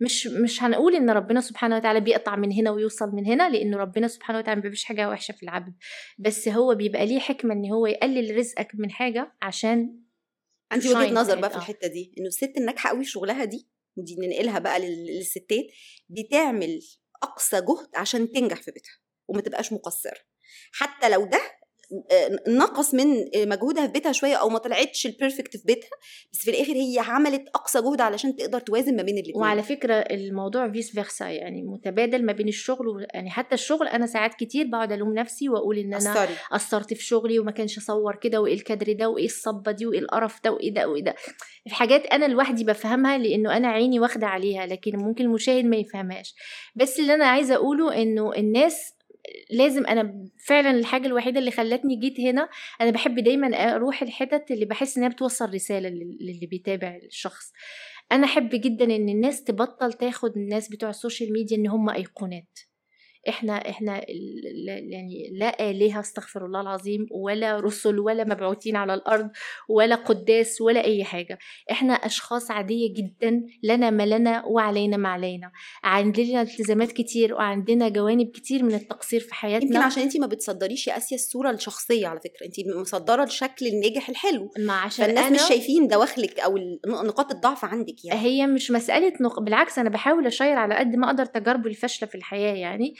مش مش هنقول إن ربنا سبحانه وتعالى بيقطع من هنا ويوصل من هنا لأنه ربنا سبحانه وتعالى ما بيبقاش حاجة وحشة في العبد. بس هو بيبقى ليه حكمة إن هو يقلل رزقك من حاجة عشان عندي وجهة نظر بقى في آه. الحتة دي. إنه الست الناجحة قوي في شغلها دي ودي ننقلها بقى لل- للستات بتعمل أقصى جهد عشان تنجح في بيتها وما تبقاش مقصرة. حتى لو ده نقص من مجهودها في بيتها شوية أو ما طلعتش ال perfect في بيتها بس في الآخر هي عملت أقصى جهد علشان تقدر توازن ما بين الاثنين وعلى فكرة الموضوع vice versa يعني متبادل ما بين الشغل و... يعني حتى الشغل أنا ساعات كتير بقعد ألوم نفسي وأقول إن أنا قصرت. قصرت في شغلي وما كانش أصور كده وإيه الكادر ده وإيه الصبة دي وإيه القرف ده وإيه ده وإيه ده. في حاجات أنا لوحدي بفهمها لأنه أنا عيني واخدة عليها لكن ممكن المشاهد ما يفهمهاش. بس اللي أنا عايزة أقوله إنه الناس لازم أنا فعلا الحاجة الوحيدة اللي خلتني جيت هنا أنا بحب دايما أروح الحتت اللي بحس إنها بتوصل رسالة لل- للي بيتابع الشخص. أنا أحب جدا إن الناس تبطل تاخد الناس بتوع ال social media إن هم أيقونات. إحنا إحنا يعني لا آلهة أستغفر الله العظيم ولا رسل ولا مبعوثين على الأرض ولا قداس ولا أي حاجة. إحنا أشخاص عادية جدا لنا ما لنا وعلينا ما علينا. عندنا التزامات كتير وعندنا جوانب كتير من التقصير في حياتنا. يمكن عشان انت ما بتصدريش يا آسيا الصورة الشخصية على فكرة. انت مصدرة الشكل الناجح الحلو. ما عشان فالناس أنا مش شايفين دواخلك أو ال- نقاط الضعف عندك يعني. هي مش مسألة نق... بالعكس أنا بحاول أشير على قد ما أقدر تجاربي الفاشلة في الحياة يعني.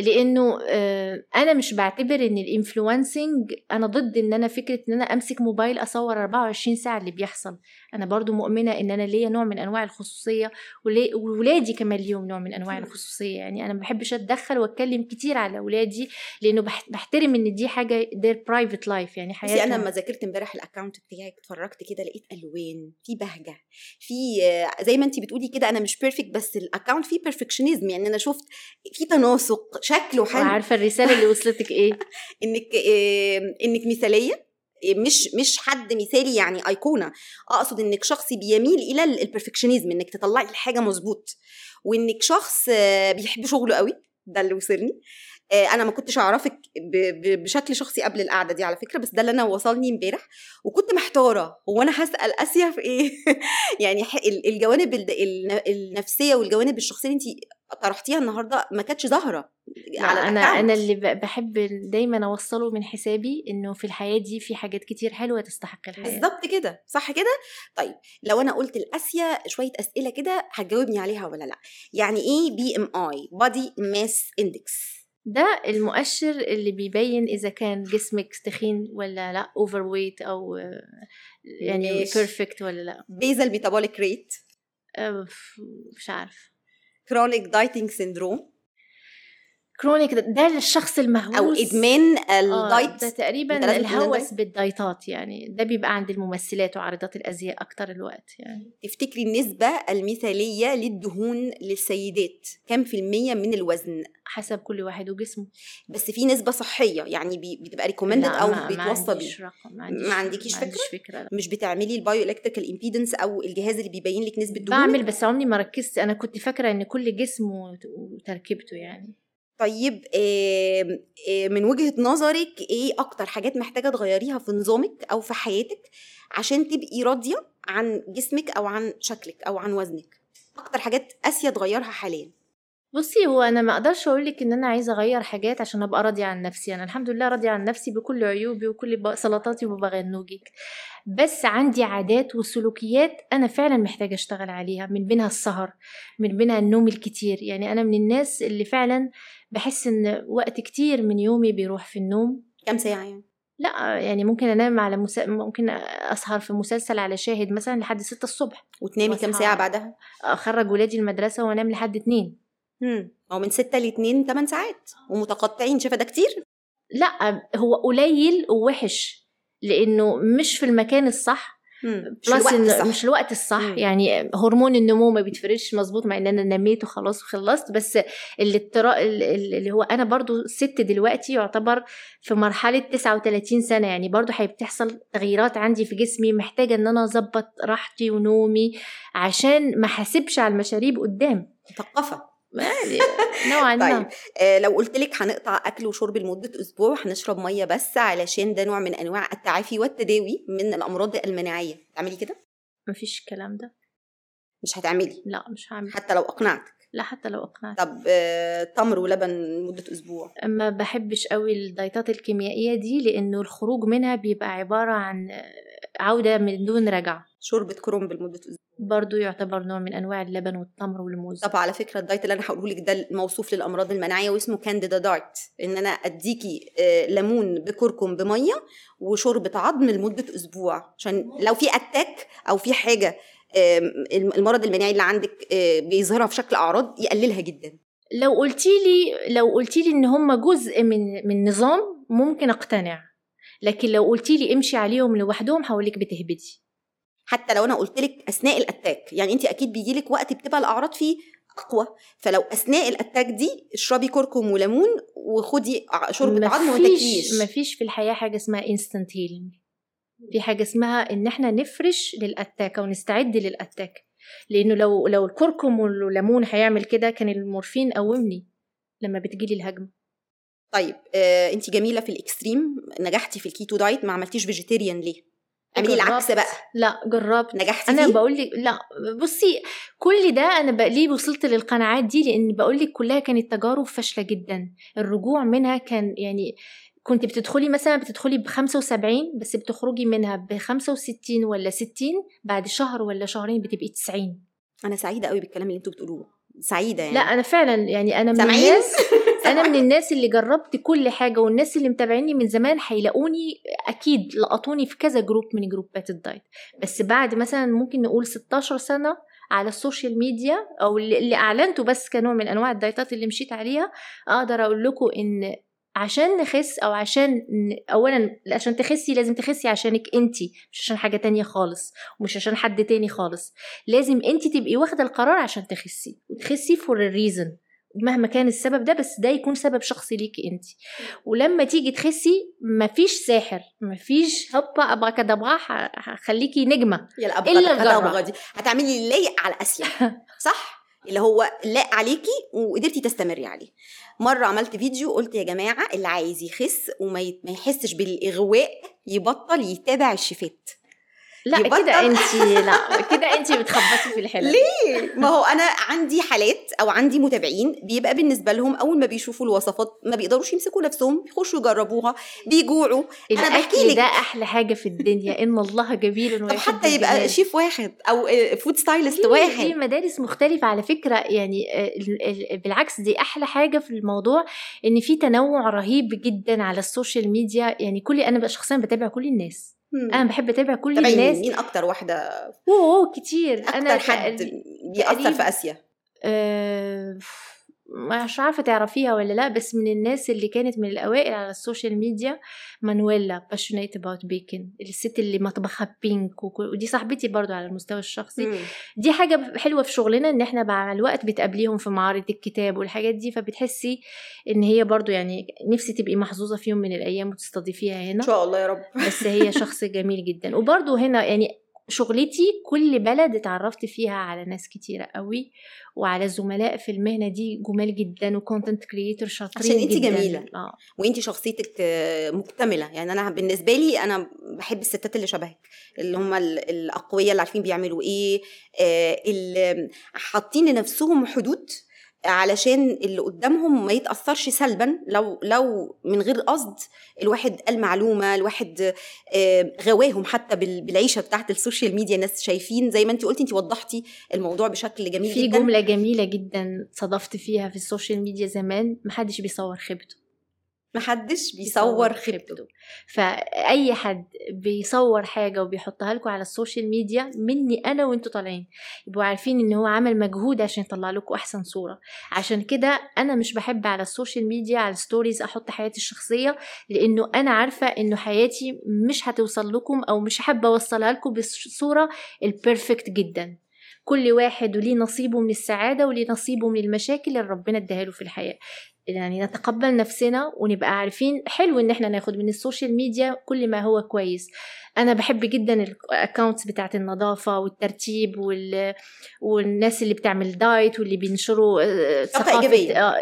لأنه آه، أنا مش بعتبر إن الانفلونسنج أنا ضد إن أنا فكرة إن أنا أمسك موبايل أصور 24 ساعة اللي بيحصل. أنا برضو مؤمنة إن أنا ليا نوع من أنواع الخصوصية وولادي كمان ليهم نوع من أنواع الخصوصية. يعني أنا ما بحبش أتدخل وأتكلم كتير على اولادي لأنه بح- بحترم إن دي حاجة their private life. يعني حياتهم أنا لما ذاكرت امبارح ال account بتاعك اتفرجت كده لقيت ألوان في بهجة في آه، زي ما انت بتقولي كده أنا مش perfect بس ال account فيه perfectionism يعني أنا شفت في تناسق شكله حلو. وعارفة الرسالة اللي وصلتك إيه؟ إنك آه، إنك مثالية. مش مش حد مثالي يعني أيقونة. أقصد إنك شخص بيميل إلى البرفكشنزم إنك تطلعي الحاجة مظبوط. وإنك شخص آه، بيحب شغله قوي. ده اللي وصلني. أنا ما كنتش أعرفك بشكل شخصي قبل القعدة دي على فكرة بس ده اللي أنا وصلني امبارح وكنت محتارة هو أنا هسأل أسيا في إيه؟ يعني الجوانب النفسية والجوانب الشخصية اللي انت طرحتيها النهارده ما كانتش ظاهرة على أنا ال account. أنا اللي بحب دايما أوصله من حسابي إنه في الحياة دي في حاجات كتير حلوة تستحق الحياة. بالظبط كده صح كده؟ طيب لو أنا قلت لأسيا شوية أسئلة كده هتجاوبني عليها ولا لأ؟ يعني إيه BMI body mass index ده المؤشر اللي بيبين إذا كان جسمك تخين ولا لأ overweight أو آه، يعني. perfect ولا لأ. بيزل ميتابوليك ريت مش عارف. كرونيك دايتنج سيندروم كرونيك ده, للشخص المهووس. أو ادمان آه، ال diet ده تقريبا الهوس diet؟ بالدايتات يعني. ده بيبقى عند الممثلات وعارضات الأزياء أكتر الوقت يعني. تفتكري النسبة المثالية للدهون للسيدات؟ كم في المية من الوزن؟ حسب كل واحد وجسمه. بس في نسبة صحية يعني بتبقى recommended أو بيتوصى عندكيش بيه. ما عندكيش فكرة؟ لا. مش بتعملي ال bioelectrical impedance أو الجهاز اللي بيبين لك نسبة دهون؟ بعمل بس عمري ما ركزت. أنا كنت فاكرة إن كل جسم وت- وتركيبته يعني. طيب من وجهة نظرك إيه أكتر حاجات محتاجة تغيريها في نظامك أو في حياتك عشان تبقي راضية عن جسمك أو عن شكلك أو عن وزنك؟ أكتر حاجات اسيا تغيرها حاليا. بصي هو أنا ما أقدرش أقول لك إن أنا عايزة أغير حاجات عشان أبقى راضية عن نفسي. أنا الحمد لله راضية عن نفسي بكل عيوبي وكل سلطاتي وبغنوجك بس عندي عادات وسلوكيات أنا فعلا محتاجة أشتغل عليها من بينها السهر من بينها النوم الكتير. يعني أنا من الناس اللي فعلا بحس إن وقت كتير من يومي بيروح في النوم. كام ساعة يعني؟ لا يعني ممكن أنام على مسا... ممكن أسهر في مسلسل على شاهد مثلا لحد ستة الصبح. وتنامي وأصحى- ساعة بعدها؟ أخرج ولادي المدرسة وأنام لحد اتنين. امم أو من ستة لاتنين 8 ساعات. ومتقطعين شايفة ده كتير؟ لا هو قليل ووحش لأنه مش في المكان الصح. بلس الوقت مش الوقت الصح. مم. يعني هرمون النمو ما بيتفرزش مظبوط مع إن أنا نميت وخلاص وخلصت بس الاضطراء اللي هو أنا برضو ست دلوقتي يعتبر في مرحلة 39 سنة يعني برضو بتحصل تغييرات عندي في جسمي محتاجة إن أنا أظبط راحتي ونومي عشان ما حاسبش على المشاريب قدام. مثقفة يعني نوعا طيب ما آه لو قلت لك هنقطع أكل وشرب لمدة أسبوع هنشرب مية بس علشان ده نوع من أنواع التعافي والتداوي من الأمراض المناعية. تعملي كده؟ مفيش الكلام ده. مش هتعملي؟ لا مش هعمل. حتى لو أقنعتك. لا حتى لو اقنعت طب آه تمر ولبن لمدة أسبوع. ما بحبش قوي الدايتات الكيميائية دي لأنه الخروج منها بيبقى عبارة عن عودة من دون رجعة. شوربة كرنب لمدة أسبوع. برضو يعتبر نوع من أنواع اللبن والتمر والموز. طب على فكرة الدايت اللي أنا هقوله لك ده موصوف للأمراض المناعية واسمه candida diet إن أنا أديكي آه ليمون بكركم بمية وشوربة عظم لمدة أسبوع. عشان لو في attack أو في حاجة آه المرض المناعي اللي عندك آه بيظهرها في شكل أعراض يقللها جدا. لو قلتي لي لو قلتي لي إن هم جزء من من نظام ممكن أقتنع. لكن لو قلتي لي امشي عليهم لوحدهم هقول لك بتهبدي. حتى لو أنا قلت لك أثناء ال attack يعني انت أكيد بيجي لك وقت بتبقى الأعراض فيه أقوى. فلو أثناء ال attack دي اشربي كركم وليمون وخدي شوربة عظم وما تاكليش. مفيش في الحياة حاجة اسمها instant healing في حاجة اسمها إن إحنا نفرش لل attack أو نستعد لل attack. لأنه لو لو الكركم والليمون هيعمل كده كان المورفين قومني لما بتجيلي الهجمة. طيب آه انت جميلة في ال extreme نجحتي في ال keto diet ما عملتيش vegetarian ليه؟ اعملي العكس بقى. لا جربت. نجحتي أنا؟ بقول لك لا بصي كل ده أنا بقى ليه وصلت للقناعات دي؟ لأن بقول لك كلها كانت تجارب فاشلة جدا. الرجوع منها كان يعني كنت بتدخلي مثلا بتدخلي ب 75 بس بتخرجي منها ب 65 ولا 60 بعد شهر ولا شهرين بتبقي 90 أنا سعيدة قوي بالكلام اللي أنتوا بتقولوه. سعيدة يعني. لا أنا فعلا يعني أنا من الناس أنا من الناس اللي جربت كل حاجة والناس اللي متابعيني من زمان هيلاقوني أكيد لقطوني في كذا group من جروبات ال diet. بس بعد مثلا ممكن نقول 16 سنة على ال social media أو اللي أعلنته بس كنوع من أنواع الدايتات اللي مشيت عليها أقدر أقول لكم إن عشان نخس أو عشان اولا عشان تخسي لازم تخسي عشانك انتي مش عشان حاجة تانية خالص ومش عشان حد تاني خالص. لازم انتي تبقي واخدة القرار عشان تخسي وتخسي for reason مهما كان السبب ده بس ده يكون سبب شخصي ليكي انت ولما تيجي تخسي مفيش ساحر مفيش هوبا أبغى كده هخليكي نجمة. يا. الابغى دي هتعملي اللايق على أسيا. صح؟ اللي هو لايق عليكي وقدرتي تستمري عليه. مرة عملت فيديو قلت يا جماعة اللي عايز يخس وما يحسش بالإغواء يبطل يتابع الشيفات. لا. كده انت لا كده انت بتخبطي في الحلال ليه؟ ما هو أنا عندي حالات أو عندي متابعين بيبقى بالنسبة لهم أول ما بيشوفوا الوصفات ما بيقدروش يمسكوا نفسهم بيخشوا يجربوها بيجوعوا. أنا بحكي لك. ده أحلى حاجة في الدنيا إن الله جميل ويحب حتى يبقى الجمال. شيف واحد أو food stylist واحد. في مدارس مختلفة على فكرة يعني آه، ال- ال- بالعكس دي أحلى حاجة في الموضوع إن في تنوع رهيب جدا على ال social media. يعني كل أنا بقى شخصيا بتابع كل الناس. مم. أنا بحب أتابع كل الناس. مين أكتر واحدة؟ أوه كتير. أكتر أنا حد بيأثر في آسيا؟ آه، مش عارفة تعرفيها ولا لأ بس من الناس اللي كانت من الأوائل على ال social media مانويلا باشونيت اباوت بيكن الست اللي مطبخها pink ودي صاحبتي برضو على المستوى الشخصي. مم. دي حاجة حلوة في شغلنا إن إحنا مع الوقت بتقابليهم في معارض الكتاب والحاجات دي فبتحسي إن هي برضو يعني نفسي تبقي محظوظة في يوم من الأيام وتستضيفيها إن هنا شاء الله يا رب. بس هي شخص جميل جدا. وبرضو هنا يعني شغلتي كل بلد اتعرفت فيها على ناس كتيرة قوي وعلى زملاء في المهنة دي جمال جدا و content creator شاطرين عشان انتي جدا. جميلة. آه. وانتي شخصيتك آه، مكتملة. يعني أنا بالنسبة لي أنا بحب الستات اللي شبهك اللي هم ال- الأقوياء اللي عارفين بيعملوا إيه آه، اللي حاطين لنفسهم حدود علشان اللي قدامهم ما يتأثرش سلبا. لو لو من غير قصد الواحد قال معلومة الواحد غواهم حتى بال- بالعيشة بتاعت ال social media الناس شايفين. زي ما انت قلتي انت وضحتي الموضوع بشكل جميل في جدا. جملة جميلة جدا صدفت فيها في ال social media زمان. محدش بيصور خيبته. محدش بيصور خيبته. فأي حد بيصور حاجة وبيحطها لكم على ال social media مني أنا وإنتوا طالعين. يبقوا عارفين إن هو عمل مجهود عشان يطلع لكم أحسن صورة. عشان كده أنا مش بحب على ال social media على ال stories أحط حياتي الشخصية لأنه أنا عارفة إنه حياتي مش هتوصل لكم أو مش حابه أوصلها لكم بالصورة ال perfect جدا. كل واحد وليه نصيبه من السعادة وليه نصيبه من المشاكل اللي ربنا اداها له في الحياة. يعني نتقبل نفسنا ونبقى عارفين حلو إن إحنا ناخد من ال social media كل ما هو كويس. أنا بحب جدا ال accounts بتاعت النظافة والترتيب وال... والناس اللي بتعمل دايت واللي بينشروا آه، طاقة إيجابية. آه،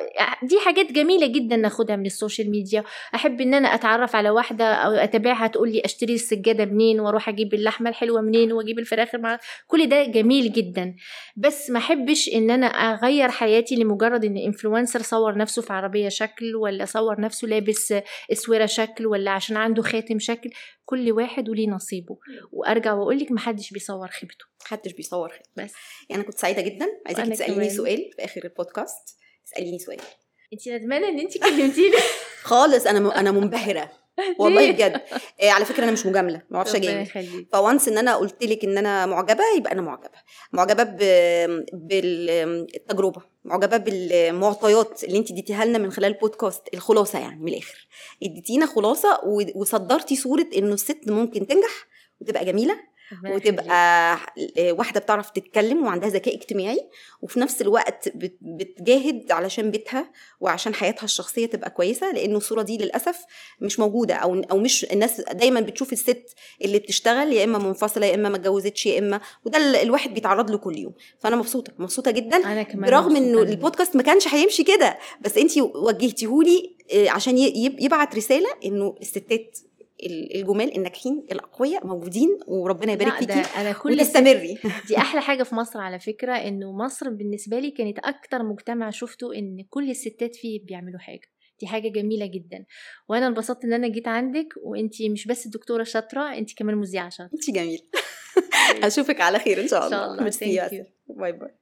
دي حاجات جميلة جدا ناخدها من ال social media. أحب إن أنا أتعرف على واحدة أو أتابعها تقول لي أشتري السجادة منين وأروح أجيب اللحمة الحلوة منين وأجيب الفراخ مع كل ده جميل جدا. بس ما أحبش إن أنا أغير حياتي لمجرد إن influencer صور نفسه في عربية شكل ولا صور نفسه لابس أسورة شكل ولا عشان عنده خاتم شكل. كل واحد وليه نصيبه. وأرجع واقول لك محدش بيصور خيبته. محدش بيصور خير بس. يعني كنت سعيدة جدا. عايزاكي وأنا تسأليني كمان. سؤال في آخر البودكاست. اساليني سؤال. انت ندمانة إن انت كلمتيني. خالص أنا م... أنا منبهرة. والله؟ بجد آه على فكرة أنا مش مجاملة ما أعرفش اجامل فوانس إن أنا قلت لك إن أنا معجبة يبقى أنا معجبة معجبة. بالتجربه معجبة بالمعطيات اللي أنت اديتيها لنا من خلال البودكاست الخلاصة يعني من الآخر اديتينا خلاصة. وصدرتي صورة إنه الست ممكن تنجح وتبقى جميلة. وتبقى واحدة بتعرف تتكلم وعندها ذكاء اجتماعي وفي نفس الوقت بت- بتجاهد علشان بيتها وعشان حياتها الشخصية تبقى كويسة لأنه الصورة دي للأسف مش موجودة أو أو مش الناس دايما بتشوف الست اللي بتشتغل يا إما منفصلة يا إما ما اتجوزتش يا إما وده ال- الواحد بيتعرض له كل يوم فأنا مبسوطة مبسوطة جدا أنا كمان برغم إنه. البودكاست ما كانش هيمشي كده بس انت وجهتيهولي آه، عشان يبعت رسالة إنه الستات ال- الجمال الناجحين الأقوياء موجودين وربنا يبارك فيكي أنا كل وتستمري. دي أحلى حاجة في مصر على فكرة إنه مصر بالنسبة لي كانت أكتر مجتمع شفته إن كل الستات فيه بيعملوا حاجة. دي حاجة جميلة جدا. وأنا انبسطت إن أنا جيت عندك وانتي مش بس دكتوره شاطرة انتي كمان مذيعة شاطرة. انت جميل أشوفك على خير إن شاء الله شاء الله. bye bye.